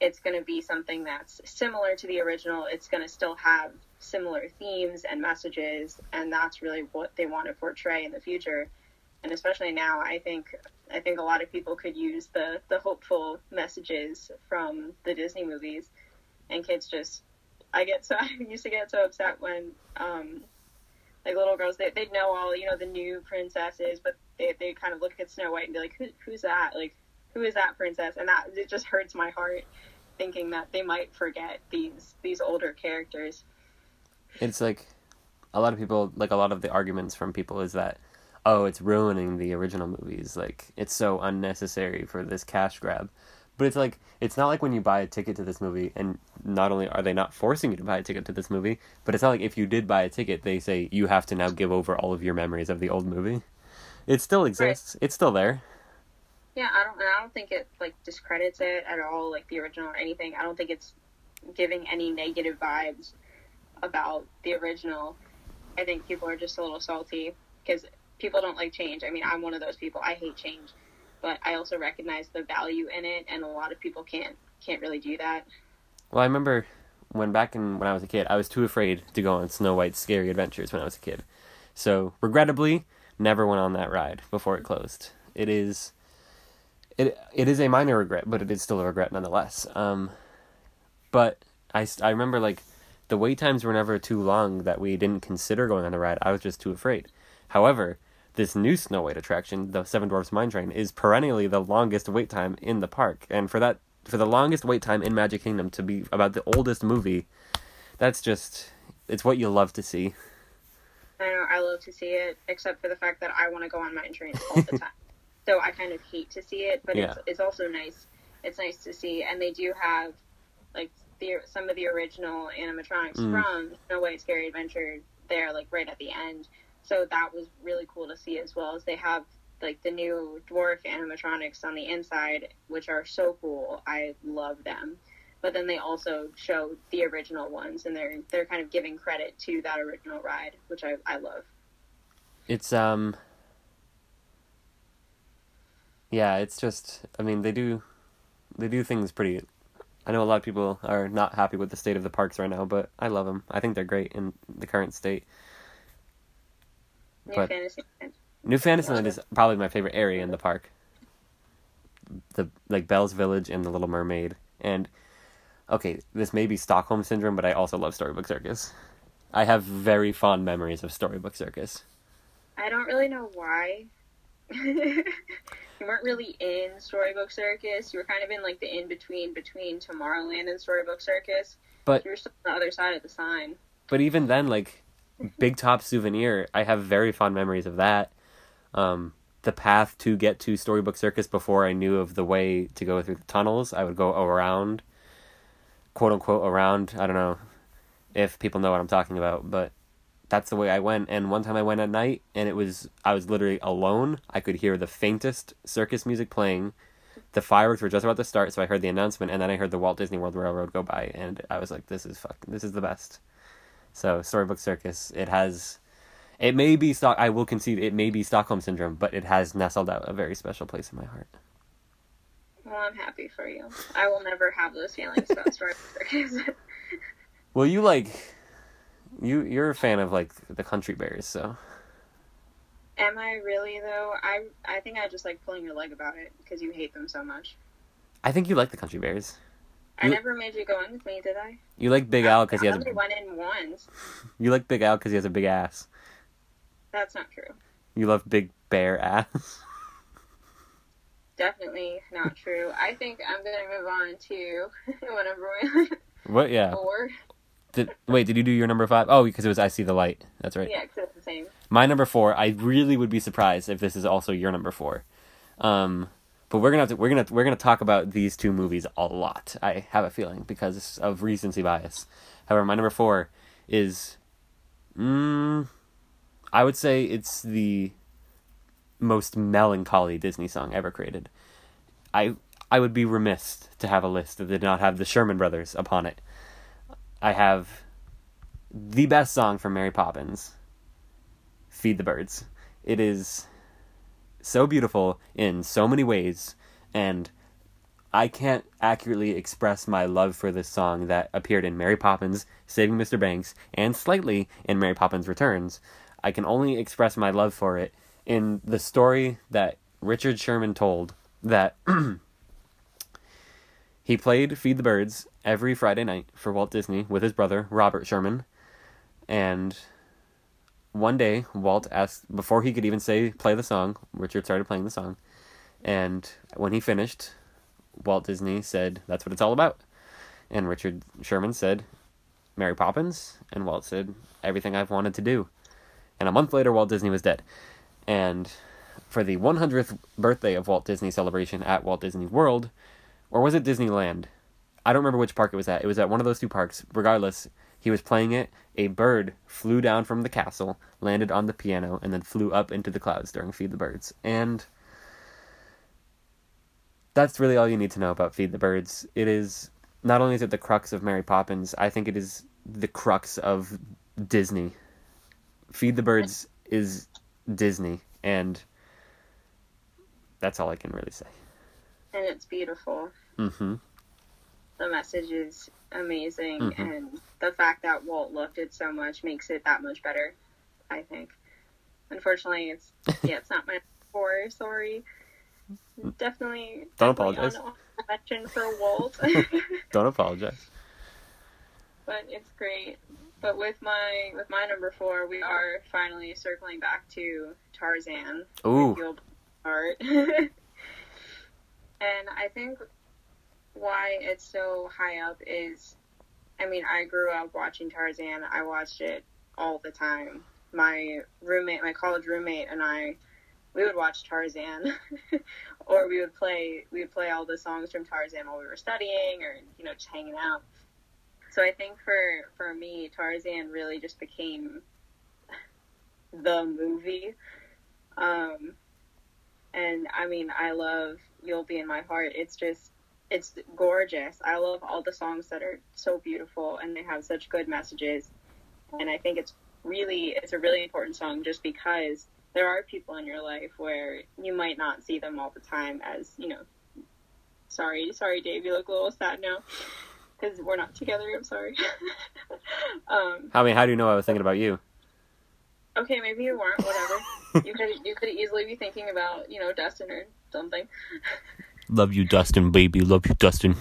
it's going to be something that's similar to the original it's going to still have similar themes and messages, and that's really what they want to portray in the future. And especially now, I think I think a lot of people could use the the hopeful messages from the Disney movies, and kids just I get so I used to get so upset when um, like little girls they they'd know all you know the new princesses, but they they kind of look at Snow White and be like, Who, who's that? Like who is that princess? And that it just hurts my heart thinking that they might forget these these older characters. It's like a lot of people like a lot of the arguments from people is that oh it's ruining the original movies. Like it's so unnecessary for this cash grab. But it's like it's not like when you buy a ticket to this movie and not only are they not forcing you to buy a ticket to this movie but it's not like if you did buy a ticket they say you have to now give over all of your memories of the old movie. It still exists. Right. it's still there. Yeah i don't i don't think it like discredits it at all like the original or anything. I don't think it's giving any negative vibes about the original i think people are just a little salty because people don't like change i mean i'm one of those people i hate change but I also recognize the value in it, and a lot of people can't can't really do that. Well, I remember when back in when I was a kid, I was too afraid to go on Snow White's scary adventures when I was a kid. So regrettably, never went on that ride before it closed. It is it it is a minor regret, but it is still a regret nonetheless. Um, but I I remember like the wait times were never too long that we didn't consider going on the ride. I was just too afraid. However, this new Snow White attraction, the Seven Dwarfs Mine Train, is perennially the longest wait time in the park. And for that, for the longest wait time in Magic Kingdom to be about the oldest movie, that's just, it's what you love to see. I know, I love to see it, except for the fact that I want to go on mine trains all the time. so I kind of hate to see it, but yeah. it's, it's also nice. It's nice to see. And they do have, like, the, some of the original animatronics mm. from Snow White Scary Adventure there, like, right at the end. So that was really cool to see as well as they have like the new dwarf animatronics on the inside which are so cool. I love them. But then they also show the original ones and they're they're kind of giving credit to that original ride which i, I love. It's um yeah it's just i mean they do they do things pretty i know a lot of people are not happy with the state of the parks right now but i love them i think they're great in the current state New but Fantasyland. New Fantasyland is probably my favorite area in the park. The like Belle's Village and the Little Mermaid and okay, this may be Stockholm syndrome, but I also love Storybook Circus. I have very fond memories of Storybook Circus. I don't really know why. you weren't really in Storybook Circus. You were kind of in like the in between between Tomorrowland and Storybook Circus. But you were still on the other side of the sign. But even then, like Big Top Souvenir, I have very fond memories of that. Um, the path to get to Storybook Circus before I knew of the way to go through the tunnels, I would go around, quote unquote, around. I don't know if people know what I'm talking about, but that's the way I went. And one time I went at night, and it was I was literally alone. I could hear the faintest circus music playing. The fireworks were just about to start, so I heard the announcement, and then I heard the Walt Disney World Railroad go by, and I was like, "This is fucking, this is the best." So Storybook Circus, it has, it may be stock. I will concede it may be Stockholm syndrome, but it has nestled out a very special place in my heart. Well, I'm happy for you. I will never have those feelings about Storybook Circus. well, you like, you you're a fan of like the Country Bears, so. Am I really though? I I think I just like pulling your leg about it because you hate them so much. I think you like the Country Bears. I never made you go in with me, did I? You like Big Al because he has. I only went in once. You like Big Al because he has a big ass. That's not true. You love Big Bear ass. Definitely not true. I think I'm gonna move on to whatever we. what? Yeah. Four. Did, wait, did you do your number five? Oh, because it was I see the light. That's right. Yeah, because it's the same. My number four. I really would be surprised if this is also your number four. Um, but we're gonna to, we're gonna we're gonna talk about these two movies a lot. I have a feeling because of recency bias. However, my number four is, mm, I would say it's the most melancholy Disney song ever created. I I would be remiss to have a list that did not have the Sherman Brothers upon it. I have the best song from Mary Poppins. Feed the Birds. It is so beautiful in so many ways and I can't accurately express my love for this song that appeared in Mary Poppins, Saving Mr. Banks, and slightly in Mary Poppins Returns. I can only express my love for it in the story that Richard Sherman told that he played Feed the Birds every Friday night for Walt Disney with his brother, Robert Sherman. And one day, Walt asked, before he could even say, play the song, Richard started playing the song. And when he finished, Walt Disney said, that's what it's all about. And Richard Sherman said, Mary Poppins. And Walt said, everything I've wanted to do. And a month later, Walt Disney was dead. And for the 100th birthday of Walt Disney celebration at Walt Disney World, or was it Disneyland? I don't remember which park it was at. It was at one of those two parks. Regardless, he was playing it. A bird flew down from the castle, landed on the piano, and then flew up into the clouds during Feed the Birds. And that's really all you need to know about Feed the Birds. It is not only is it the crux of Mary Poppins, I think it is the crux of Disney. Feed the Birds is Disney, and that's all I can really say. And it's beautiful. Mm-hmm. The message is amazing, Mhm. and the fact that Walt loved it so much makes it that much better. I think. Unfortunately, it's yeah, it's not my four. Sorry. Definitely. Don't apologize. Mention for Walt, Don't apologize. but it's great. But with my with my number four, we are finally circling back to Tarzan. Ooh. You'll and I think why it's so high up is, I mean, I grew up watching Tarzan. I watched it all the time. My roommate, my college roommate, and I, we would watch Tarzan, or we would play, we would play all the songs from Tarzan while we were studying, or you know, just hanging out. So I think for for me, Tarzan really just became the movie. Um, and I mean, I love "You'll Be in My Heart." It's just, it's gorgeous. I love all the songs that are so beautiful and they have such good messages. And I think it's really, it's a really important song just because there are people in your life where you might not see them all the time as, you know, sorry, sorry, Dave, you look a little sad now because we're not together. I'm sorry. um, I mean, how do you know I was thinking about you? okay, maybe you weren't. Whatever. you could you could easily be thinking about you know Dustin or something. Love you, Dustin, baby. Love you, Dustin.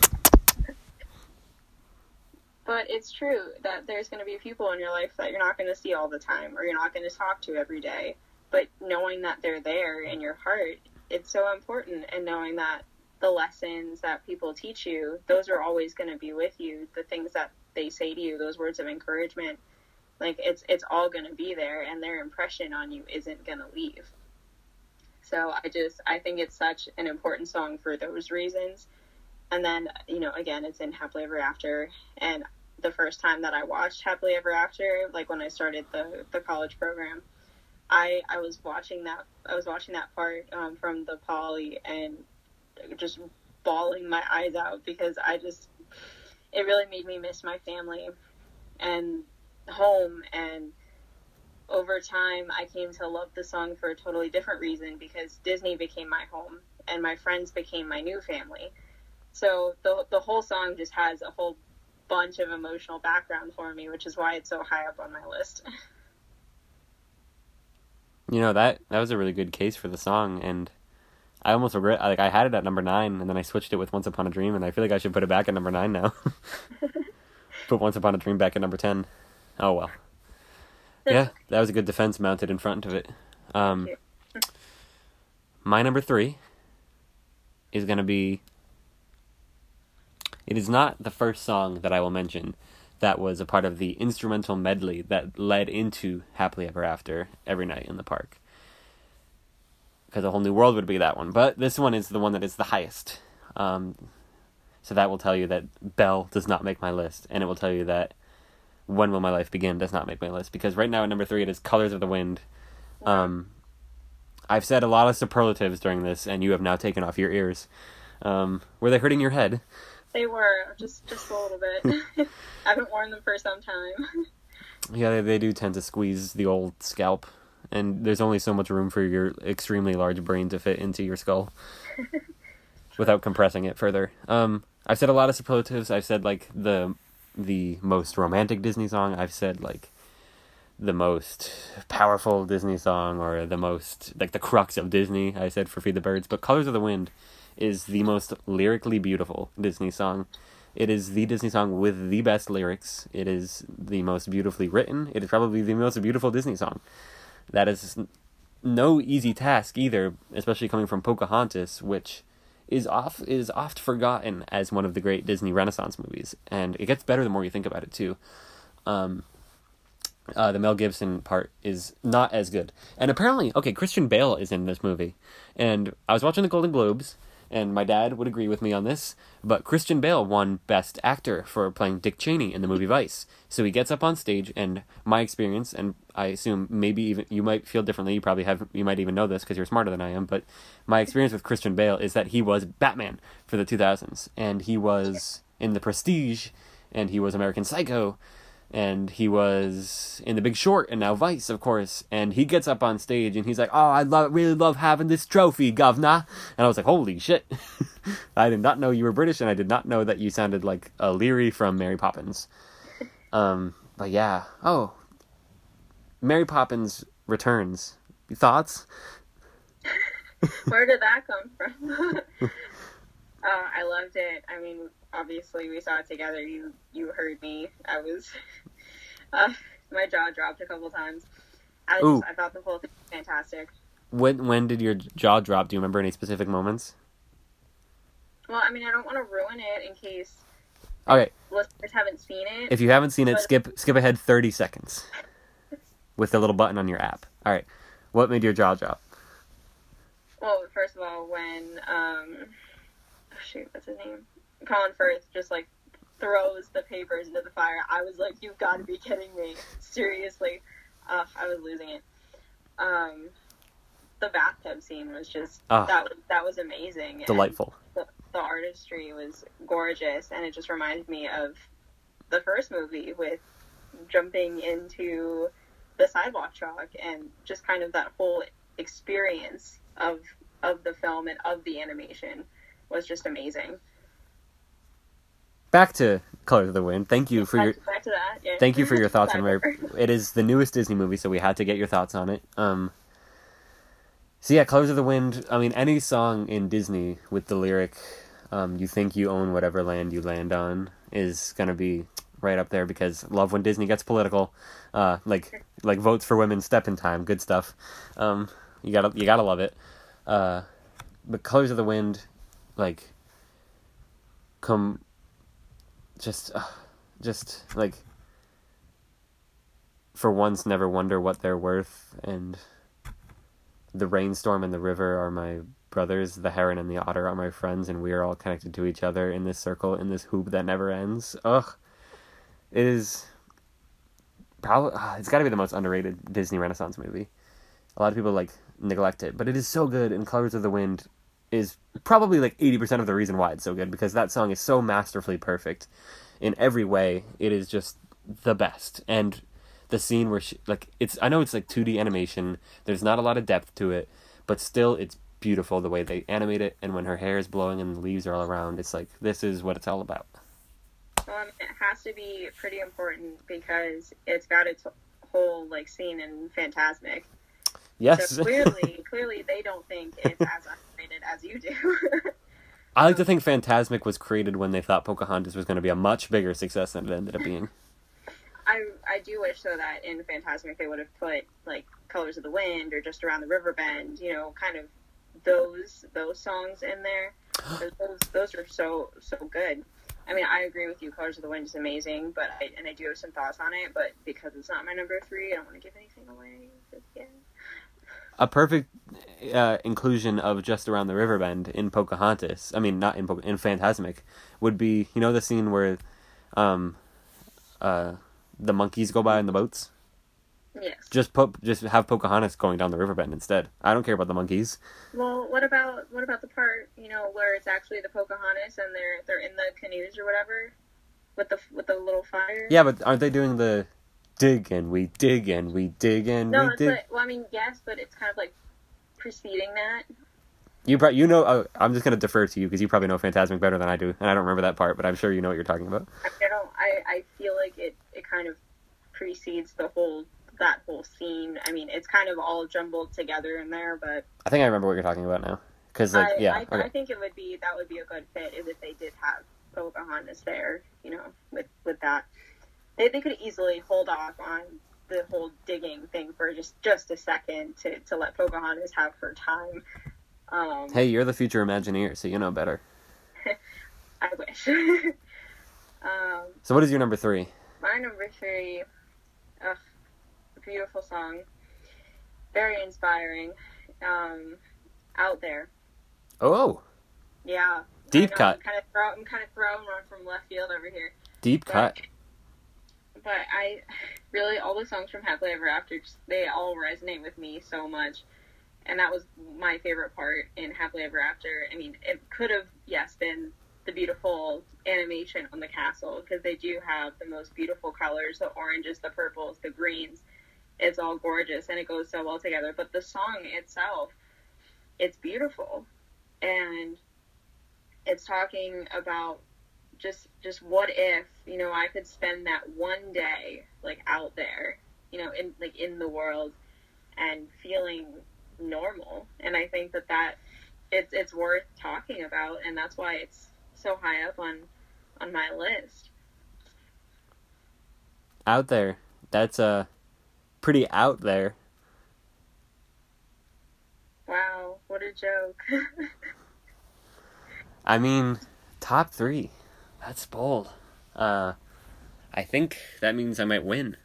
But it's true that there's going to be people in your life that you're not going to see all the time or you're not going to talk to every day. But knowing that they're there in your heart, it's so important. And knowing that the lessons that people teach you, those are always going to be with you. The things that they say to you, those words of encouragement, like it's it's all going to be there, and their impression on you isn't going to leave. So I just I think it's such an important song for those reasons. And then you know again, it's in Happily Ever After, and the first time that I watched Happily Ever After, like when I started the the college program, I I was watching that I was watching that part um, from the poly and just bawling my eyes out because I just it really made me miss my family and home and over time I came to love the song for a totally different reason because Disney became my home and my friends became my new family. So the the whole song just has a whole bunch of emotional background for me, which is why it's so high up on my list. You know that that was a really good case for the song, and I almost regret. Like I had it at number nine, and then I switched it with Once Upon a Dream, and I feel like I should put it back at number nine now. put Once Upon a Dream back at number ten. Oh well. Yeah, that was a good defense mounted in front of it. Um, my number three is gonna be. It is not the first song that I will mention that was a part of the instrumental medley that led into Happily Ever After every night in the park. Because a whole new world would be that one. But this one is the one that is the highest. Um, so that will tell you that Belle does not make my list. And it will tell you that When Will My Life Begin does not make my list. Because right now at number three it is Colors of the Wind. Um, I've said a lot of superlatives during this, and you have now taken off your ears. Um, were they hurting your head? They were just just a little bit. I haven't worn them for some time. Yeah, they, they do tend to squeeze the old scalp, and there's only so much room for your extremely large brain to fit into your skull. without compressing it further. Um, I've said a lot of superlatives. I've said like the the most romantic Disney song. I've said like the most powerful Disney song or the most like the crux of Disney. I said for Feed the Birds, but Colors of the Wind is the most lyrically beautiful Disney song. It is the Disney song with the best lyrics. It is the most beautifully written. It is probably the most beautiful Disney song. That is no easy task either, especially coming from Pocahontas, which is off is oft forgotten as one of the great Disney Renaissance movies, and it gets better the more you think about it too. Um, uh, the Mel Gibson part is not as good, and apparently, okay, Christian Bale is in this movie, and I was watching the Golden Globes, and my dad would agree with me on this, but Christian Bale won Best Actor for playing Dick Cheney in the movie Vice. So he gets up on stage, and my experience, and I assume maybe even you might feel differently. You probably have, you might even know this because you're smarter than I am. But my experience with Christian Bale is that he was Batman for the 2000s, and he was in The Prestige, and he was American Psycho, and he was in The Big Short and now Vice, of course. And he gets up on stage and he's like, "Oh, I love, really love having this trophy, governor." And I was like, "Holy shit!" I did not know you were British, and I did not know that you sounded like a leerie from Mary Poppins. Um, but yeah. Oh, Mary Poppins returns. Thoughts? Where did that come from? uh, I loved it. I mean, obviously we saw it together. You you heard me. I was uh, my jaw dropped a couple times. I just, I thought the whole thing was fantastic. When when did your jaw drop? Do you remember any specific moments? Well, I mean, I don't want to ruin it in case Okay, listeners haven't seen it. if you haven't seen it, But- skip skip ahead thirty seconds with the little button on your app. All right, what made your jaw drop? Well, first of all, when um, oh, shoot, what's his name? Colin Firth just like throws the papers into the fire. I was like, "You've got to be kidding me! Seriously!" Uh, I was losing it. Um, the bathtub scene was just Ah. that was that was amazing. Delightful. The, the artistry was gorgeous, and it just reminded me of the first movie with jumping into the sidewalk chalk and just kind of that whole experience of of the film and of the animation was just amazing. Back to Colors of the Wind. Thank you for your back, back to that. Yeah. Thank you for your thoughts on. Sidebar. It is the newest Disney movie, so we had to get your thoughts on it. Um, so yeah, "Colors of the Wind." I mean, any song in Disney with the lyric um, "You think you own whatever land you land on" is gonna be right up there because love when Disney gets political, uh, like like votes for women, step in time, good stuff. Um, you gotta you gotta love it. Uh, but "Colors of the Wind," like, come, just, uh, just like for once never wonder what they're worth and the rainstorm and the river are my brothers the heron and the otter are my friends and we are all connected to each other in this circle in this hoop that never ends. Ugh. It is probably ah, it's got to be the most underrated disney renaissance movie. A lot of people like neglect it but it is so good and colors of the wind is probably like 80% of the reason why it's so good because that song is so masterfully perfect in every way it is just the best and the scene where she like it's I know it's like 2D animation. There's not a lot of depth to it, but still it's beautiful the way they animate it and when her hair is blowing and the leaves are all around. It's like this is what it's all about. Um, it has to be pretty important because it's got its whole like scene in Fantasmic. Yes. So clearly, clearly they don't think it's as underrated as you do. I like to think Fantasmic was created when they thought Pocahontas was going to be a much bigger success than it ended up being. I I do wish though that in Fantasmic they would have put like Colors of the Wind or just around the river bend, you know, kind of those those songs in there. Those those are so so good. I mean, I agree with you. Colors of the Wind is amazing, but I and I do have some thoughts on it. But because it's not my number three, I don't want to give anything away. Yeah. A perfect uh, inclusion of just around the river bend in Pocahontas. I mean, not in in Fantasmic would be you know the scene where um uh the monkeys go by in the boats. Yes. Just put just have Pocahontas going down the river bend instead. I don't care about the monkeys. Well, what about what about the part you know where it's actually the Pocahontas and they're they're in the canoes or whatever with the with the little fire? Yeah, but aren't they doing the dig and we dig and we dig and we dig? No, we it's dig? like well, I mean, yes, but it's kind of like preceding that. You pro- you know uh, I'm just gonna defer to you because you probably know Fantasmic better than I do, and I don't remember that part, but I'm sure you know what you're talking about. I don't. I, I feel like it. It kind of precedes the whole that whole scene. I mean, it's kind of all jumbled together in there, but I think I remember what you're talking about now. Because like I, yeah, I, okay. I think it would be that would be a good fit is if they did have Pocahontas there. You know, with with that, they they could easily hold off on the whole digging thing for just just a second to to let Pocahontas have her time. Um, hey, you're the future Imagineer, so you know better. I wish. um, So what is your number three? My number three, ugh, a beautiful song, very inspiring. Um, out there, Oh, yeah. Deep know, cut. I'm kind of throw, I'm kind of throwing one from left field over here, deep cut. But I really all the songs from Happily Ever After, just, they all resonate with me so much, and that was my favorite part in Happily Ever After. I mean, it could have yes been the beautiful animation on the castle because they do have the most beautiful colors. The oranges the purples the greens it's all gorgeous and it goes so well together. But the song itself it's beautiful. And it's talking about just just what if you know i could spend that one day like out there you know in like in the world and feeling normal and i think that that it's it's worth talking about and that's why it's so high up on on my list Out there. That's uh pretty out there. wow what a joke I mean, top three. That's bold. Uh, I think that means I might win.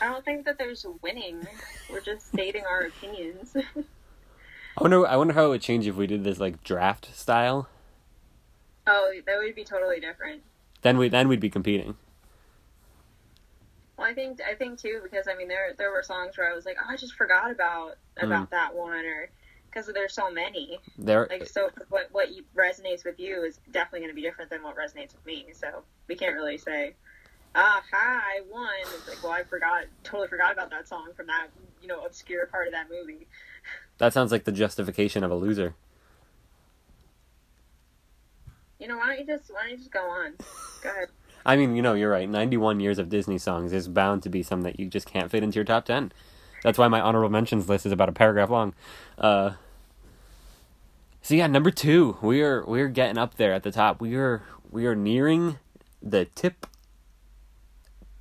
i don't think that there's winning we're just stating our opinions I wonder. I wonder how it would change if we did this like draft style. oh that would be totally different Then we then we'd be competing. Well, I think I think too because I mean there there were songs where I was like, oh, I just forgot about about Mm. that one, or because there's so many. There, Like so, what what resonates with you is definitely going to be different than what resonates with me. So we can't really say, ah, ha, I won. It's like, well, I forgot, totally forgot about that song from that you know obscure part of that movie. that sounds like the justification of a loser. You know, why don't you just why don't you just go on? Go ahead. I mean, you know, you're right. 91 years of Disney songs is bound to be some that you just can't fit into your top 10. That's why my honorable mentions list is about a paragraph long. Uh, so yeah, number two, we are we're getting up there at the top. We are we are nearing the tip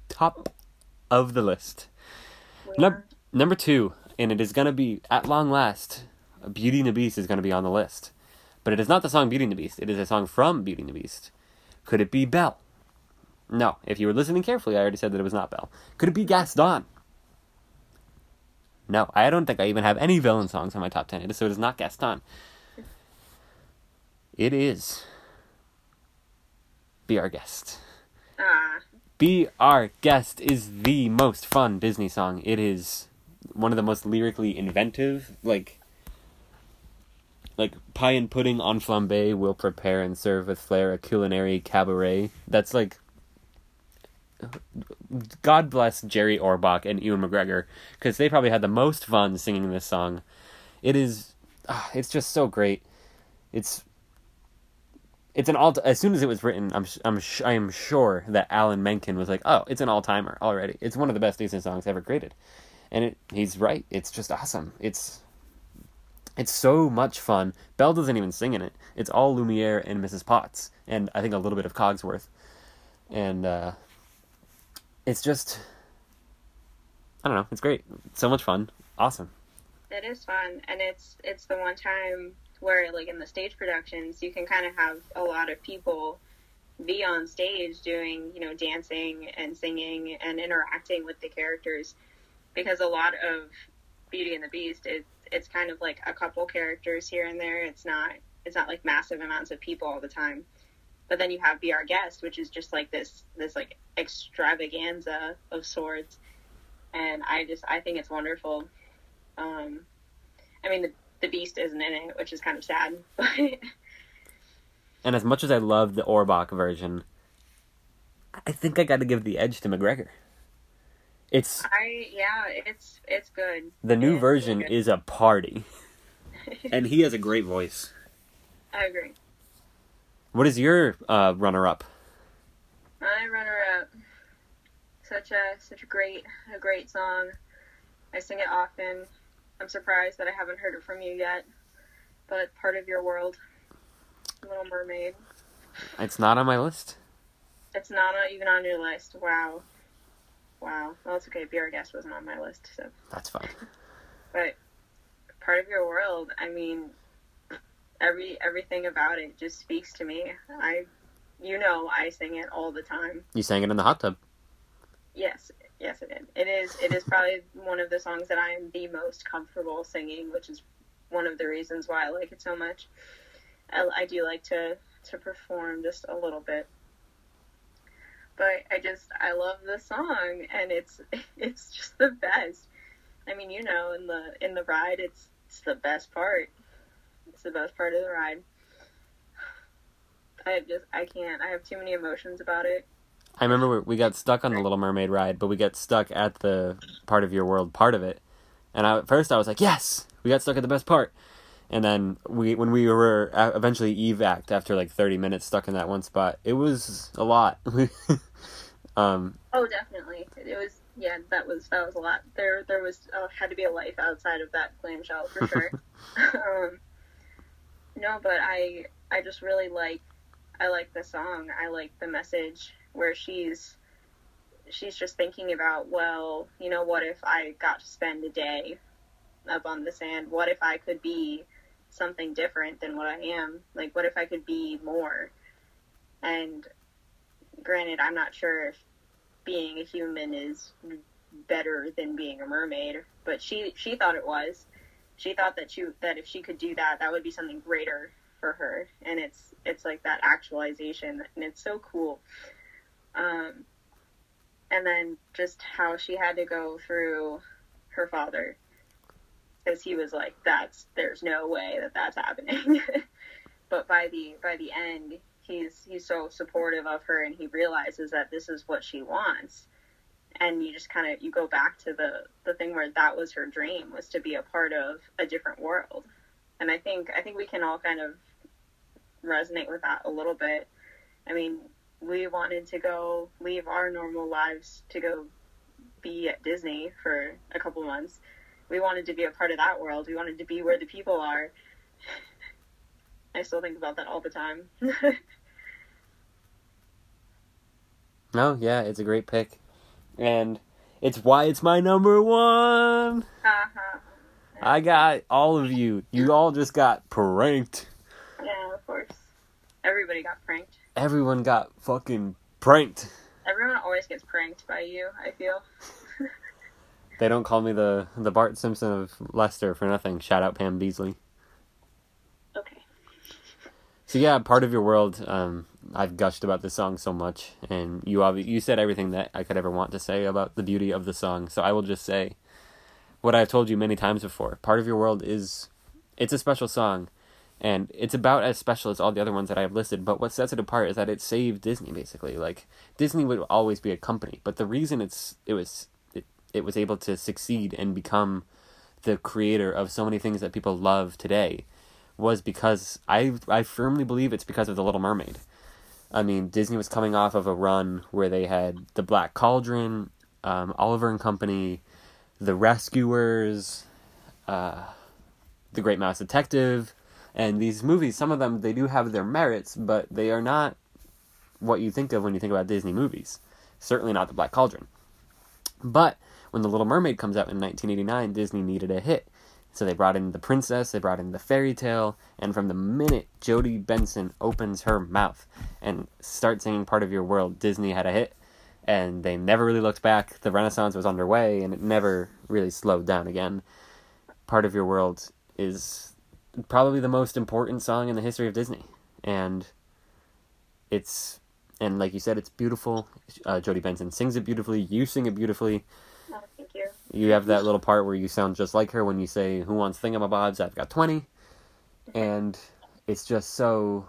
top of the list. We Num- number two, and it is gonna be at long last. Beauty and the Beast is gonna be on the list, but it is not the song Beauty and the Beast. It is a song from Beauty and the Beast. Could it be Belle? No. If you were listening carefully, I already said that it was not Belle. Could it be Gaston? No, I don't think I even have any villain songs on my top ten. It is, so it is not Gaston. It is. Be our guest. ah, Be Our Guest is the most fun Disney song. It is one of the most lyrically inventive, like like pie and pudding on flambe will prepare and serve with flair a culinary cabaret. That's like God bless Jerry Orbach and Ewan McGregor because they probably had the most fun singing this song. It is, ah, it's just so great. It's it's an all. As soon as it was written, I'm I'm I am sure that Alan Menken was like, "Oh, it's an all timer already. It's one of the best Disney songs ever created," and it, he's right. It's just awesome. It's it's so much fun. Belle doesn't even sing in it. It's all Lumiere and Mrs. Potts, and I think a little bit of Cogsworth, and uh, it's just I don't know. It's great. So much fun. Awesome. It is fun, and it's it's the one time where, like in the stage productions, you can kind of have a lot of people be on stage doing, you know, dancing and singing and interacting with the characters, because a lot of Beauty and the Beast is it's kind of like a couple characters here and there. It's not it's not like massive amounts of people all the time. But then you have Be Our Guest, which is just like this this like extravaganza of sorts, and I just I think it's wonderful. Um, I mean, the, the Beast isn't in it, which is kind of sad. But And as much as I love the Orbach version, I think I got to give the edge to McGregor. It's I, yeah, it's it's good. the new It's version is a party. and he has a great voice. I agree. What is your uh, runner-up? My runner-up, such a such a great a great song. I sing it often. I'm surprised that I haven't heard it from you yet, but part of your world, Little Mermaid. It's not on my list. It's not even on your list. Wow. Wow. Well, it's okay. Be Our Guest wasn't on my list, so. That's fine. But part of your world, I mean, every everything about it just speaks to me. I, you know, I sing it all the time. You sang it in the hot tub. Yes, yes, it is. It is. It is probably one of the songs that I am the most comfortable singing, which is one of the reasons why I like it so much. I, I do like to to perform just a little bit but I just I love the song and it's it's just the best. I mean, you know, in the in the ride, it's it's the best part. It's the best part of the ride. I just I can't. I have too many emotions about it. I remember we got stuck on the Little Mermaid ride, but we got stuck at the part of your world part of it. And I, at first I was like, "Yes, we got stuck at the best part." And then we, when we were eventually evac after like thirty minutes stuck in that one spot, it was a lot. um, oh, definitely, it was. Yeah, that was that was a lot. There, there was uh, had to be a life outside of that clamshell for sure. um, no, but I, I just really like, I like the song. I like the message where she's, she's just thinking about, well, you know, what if I got to spend a day up on the sand? What if I could be something different than what I am? Like, what if I could be more? And granted, I'm not sure if being a human is better than being a mermaid, but she she thought it was. She thought that she that if she could do that, that would be something greater for her, and it's it's like that actualization, and it's so cool. Um, and then just how she had to go through her father because he was like, "That's there's no way that that's happening." but by the by the end, he's he's so supportive of her, and he realizes that this is what she wants. And you just kind of you go back to the the thing where that was her dream was to be a part of a different world. And I think I think we can all kind of resonate with that a little bit. I mean, we wanted to go leave our normal lives to go be at Disney for a couple months we wanted to be a part of that world. We wanted to be where the people are. I still think about that all the time. no, yeah, it's a great pick. And it's why it's my number one. Uh-huh. I got all of you. You all just got pranked. Yeah, of course. Everybody got pranked. Everyone got fucking pranked. Everyone always gets pranked by you, I feel. They don't call me the the Bart Simpson of Leicester for nothing. Shout out Pam Beesly. Okay. So yeah, part of your world. Um, I've gushed about this song so much, and you obvi- you said everything that I could ever want to say about the beauty of the song. So I will just say what I've told you many times before. Part of your world is it's a special song, and it's about as special as all the other ones that I have listed. But what sets it apart is that it saved Disney basically. Like Disney would always be a company, but the reason it's it was it was able to succeed and become the creator of so many things that people love today was because I I firmly believe it's because of the Little Mermaid. I mean, Disney was coming off of a run where they had the Black Cauldron, um, Oliver and Company, The Rescuers, uh, The Great Mouse Detective, and these movies. Some of them they do have their merits, but they are not what you think of when you think about Disney movies. Certainly not The Black Cauldron. But when The Little Mermaid comes out in 1989, Disney needed a hit. So they brought in the princess, they brought in the fairy tale, and from the minute Jodi Benson opens her mouth and starts singing Part of Your World, Disney had a hit. And they never really looked back. The Renaissance was underway, and it never really slowed down again. Part of Your World is probably the most important song in the history of Disney. And it's, and like you said, it's beautiful. Uh, Jodi Benson sings it beautifully, you sing it beautifully you have that little part where you sound just like her when you say, Who wants thingamabobs? I've got 20. And it's just so.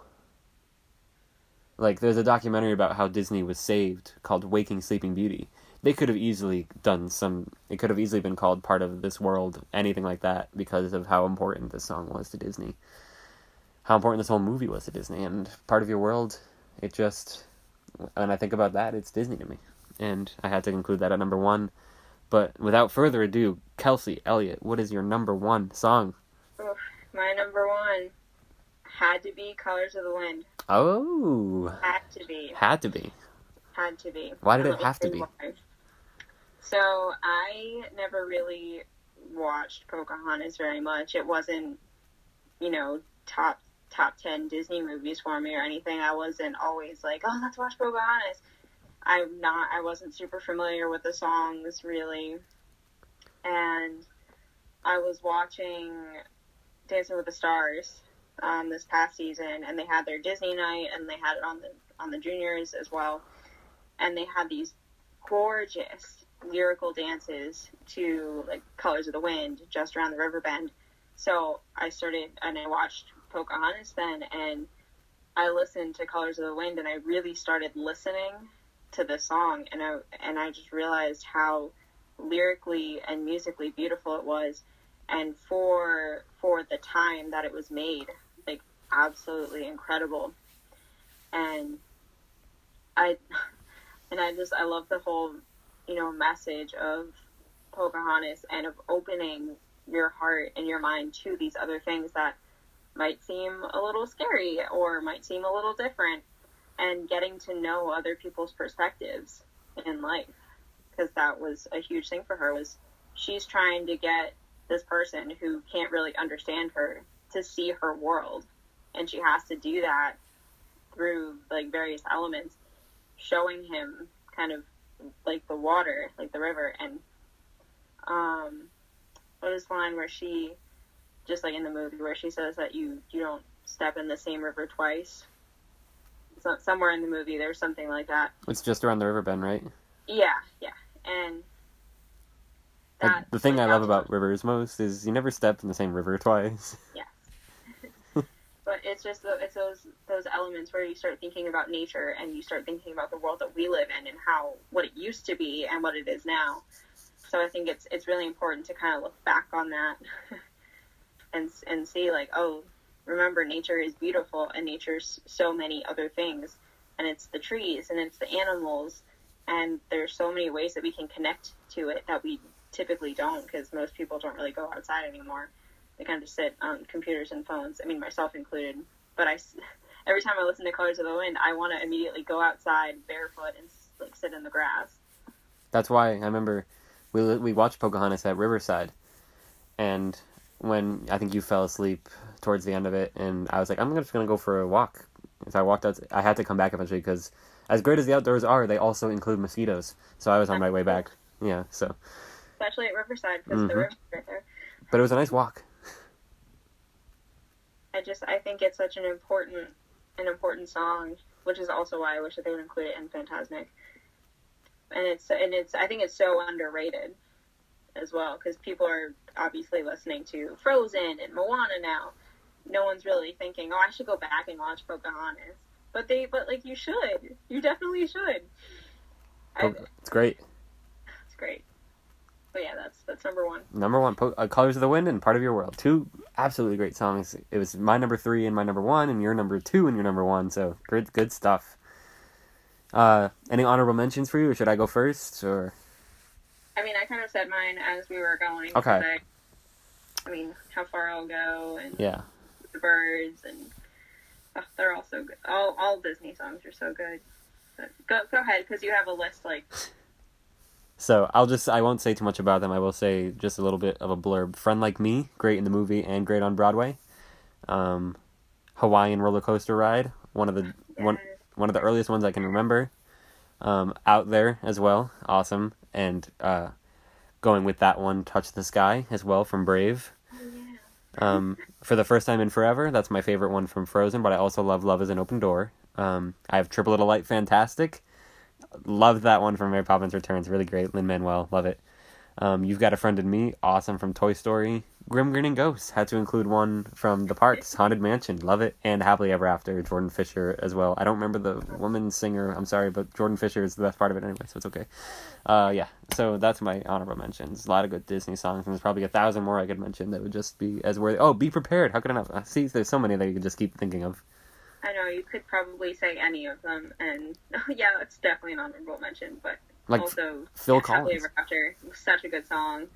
Like, there's a documentary about how Disney was saved called Waking Sleeping Beauty. they could have easily done some. It could have easily been called part of this world, anything like that, because of how important this song was to Disney, how important this whole movie was to Disney, and part of your world. It just, when I think about that, it's Disney to me, and I had to include that at number one. But without further ado, Kelsey Elliott, what is your number one song? Oof, my number one had to be Colors of the Wind. Oh, Had to be. had to be. Had to be. Why did it have to be? why. So I never really watched Pocahontas very much. It wasn't, you know, top top ten Disney movies for me or anything. I wasn't always like, oh, let's watch Pocahontas. I'm not. I wasn't super familiar with the songs really, and I was watching Dancing with the Stars um, this past season, and they had their Disney night, and they had it on the on the juniors as well, and they had these gorgeous lyrical dances to like Colors of the Wind just around the river bend. So I started and I watched Pocahontas then, and I listened to Colors of the Wind, and I really started listening to the song, and I and I just realized how lyrically and musically beautiful it was, and for for the time that it was made, like absolutely incredible, and I and I just I love the whole you know message of Pocahontas and of opening your heart and your mind to these other things that might seem a little scary or might seem a little different and getting to know other people's perspectives in life because that was a huge thing for her was she's trying to get this person who can't really understand her to see her world. And she has to do that through like various elements showing him kind of like the water like the river. And um what is the line where she just like in the movie where she says that you you don't step in the same river twice so, somewhere in the movie there's something like that It's just around the river bend, right? yeah yeah and Like, that the thing I love about rivers most is you never step in the same river twice. Yeah, but it's just the, it's those those elements where you start thinking about nature and you start thinking about the world that we live in and how what it used to be and what it is now. So I think it's it's really important to kind of look back on that and and see like oh remember nature is beautiful and nature's so many other things and it's the trees and it's the animals and there's so many ways that we can connect to it that we typically don't because most people don't really go outside anymore they kind of just sit on computers and phones. I mean, myself included. But i every time I listen to Colors of the Wind, I want to immediately go outside barefoot and like sit in the grass. That's why I remember we we watched Pocahontas at Riverside, and when I think you fell asleep towards the end of it, and I was like, I'm just gonna go for a walk. So I walked out. I had to come back eventually because, as great as the outdoors are, they also include mosquitoes. So I was on my way back. Yeah. So, Especially at Riverside because the Mhm. river's right there. but it was a nice walk. I just I think it's such an important an important song, which is also why I wish that they would include it in Fantasmic. And it's and it's I think it's so underrated as well because people are obviously listening to Frozen and Moana now. No one's really thinking, oh, I should go back and watch Pocahontas. But they, but like you should, you definitely should. I, It's great. it's great. But yeah, that's that's number one. Number one, po- uh, Colors of the Wind and Part of Your World. Two absolutely great songs. It was my number three and my number one, and your number two and your number one. So good, good stuff. Uh, any honorable mentions for you, or should I go first? Or I mean, I kind of said mine as we were going. Okay. today. I mean, how far I'll go and yeah, birds and oh, they're all so good. All all Disney songs are so good. But go go ahead because you have a list like So I'll just I won't say too much about them. I will say just a little bit of a blurb. Friend like me, great in the movie and great on Broadway. Um, Hawaiian roller coaster ride, one of the one one of the earliest ones I can remember. Um, out there as well, awesome. And uh, going with that one, touch the sky as well from Brave. Um, for the first time in forever, that's my favorite one from Frozen. But I also love Love Is an Open Door. Um, I have Trip a Little Light, fantastic. Love that one from Mary Poppins Returns, really great. Lin Manuel, love it. Um, You've Got a Friend in Me, awesome from Toy Story. Grim Grinning Ghosts had to include one from the parks, Haunted Mansion, love it, and Happily Ever After, Jordan Fisher as well. I don't remember the woman singer, I'm sorry, but Jordan Fisher is the best part of it anyway, so it's okay. Uh, yeah, so that's my honorable mentions. A lot of good Disney songs, and there's probably a thousand more I could mention that would just be as worthy. Oh, Be Prepared, how could I not? See, there's so many that you could just keep thinking of. I know you could probably say any of them, and yeah, it's definitely an honorable mention. But Like also, Phil Happily Collins. Ever After, such a good song.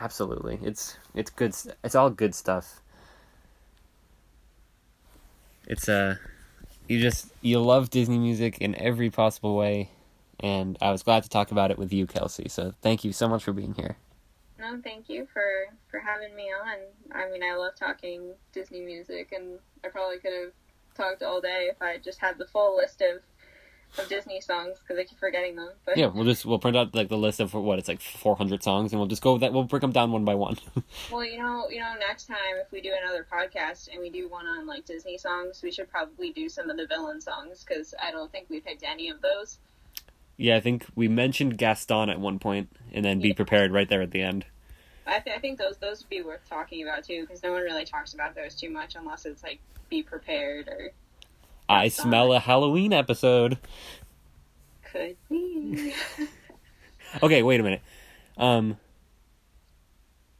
Absolutely, it's it's good. It's all good stuff. It's uh, you just you love Disney music in every possible way, and I was glad to talk about it with you, Kelsey. So thank you so much for being here. No, thank you for for having me on. I mean, I love talking Disney music, and I probably could have talked all day if I just had the full list of of Disney songs because I keep forgetting them. But Yeah, we'll just we'll print out like the list of what it's like four hundred songs, and we'll just go with that. We'll break them down one by one. well, you know, you know, next time if we do another podcast and we do one on like Disney songs, we should probably do some of the villain songs because I don't think we picked any of those. yeah, I think we mentioned Gaston at one point, and then be prepared right there at the end. I, th- I think those those would be worth talking about too because no one really talks about those too much unless it's like be prepared or I smell a Halloween episode. could be. Okay, wait a minute. Um,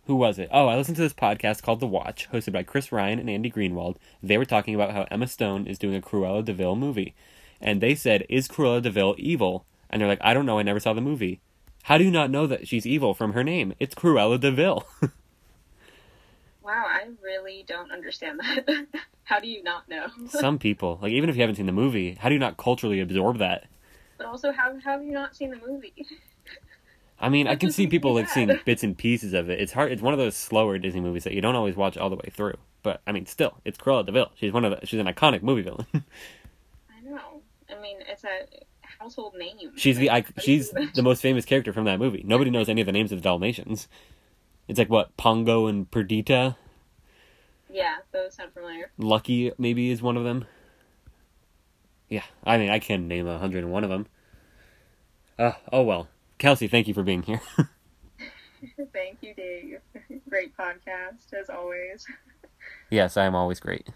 who was it? Oh, I listened to this podcast called The Watch, hosted by Chris Ryan and Andy Greenwald. They were talking about how Emma Stone is doing a Cruella de Vil movie, and they said, "Is Cruella de Vil evil?" And they're like, "I don't know. I never saw the movie." How do you not know that she's evil from her name? It's Cruella de Vil. Wow, I really don't understand that. How do you not know? Some people, like even if you haven't seen the movie, how do you not culturally absorb that? But also, how, how have you not seen the movie? I mean, I can see people like seeing bits and pieces of it. It's hard. It's one of those slower Disney movies that you don't always watch all the way through. But I mean, still, it's Cruella de Vil. She's one of the, she's an iconic movie villain. I know. I mean, it's a household name. she's the ic- she's the most famous character from that movie. Nobody knows any of the names of the Dalmatians. It's like what Pongo and Perdita. yeah, those sound familiar. Lucky maybe is one of them. Yeah, I mean, I can name a hundred and one of them. Uh, oh well, Kelsey, thank you for being here. Thank you, Dave. Great podcast as always. yes, I am always great.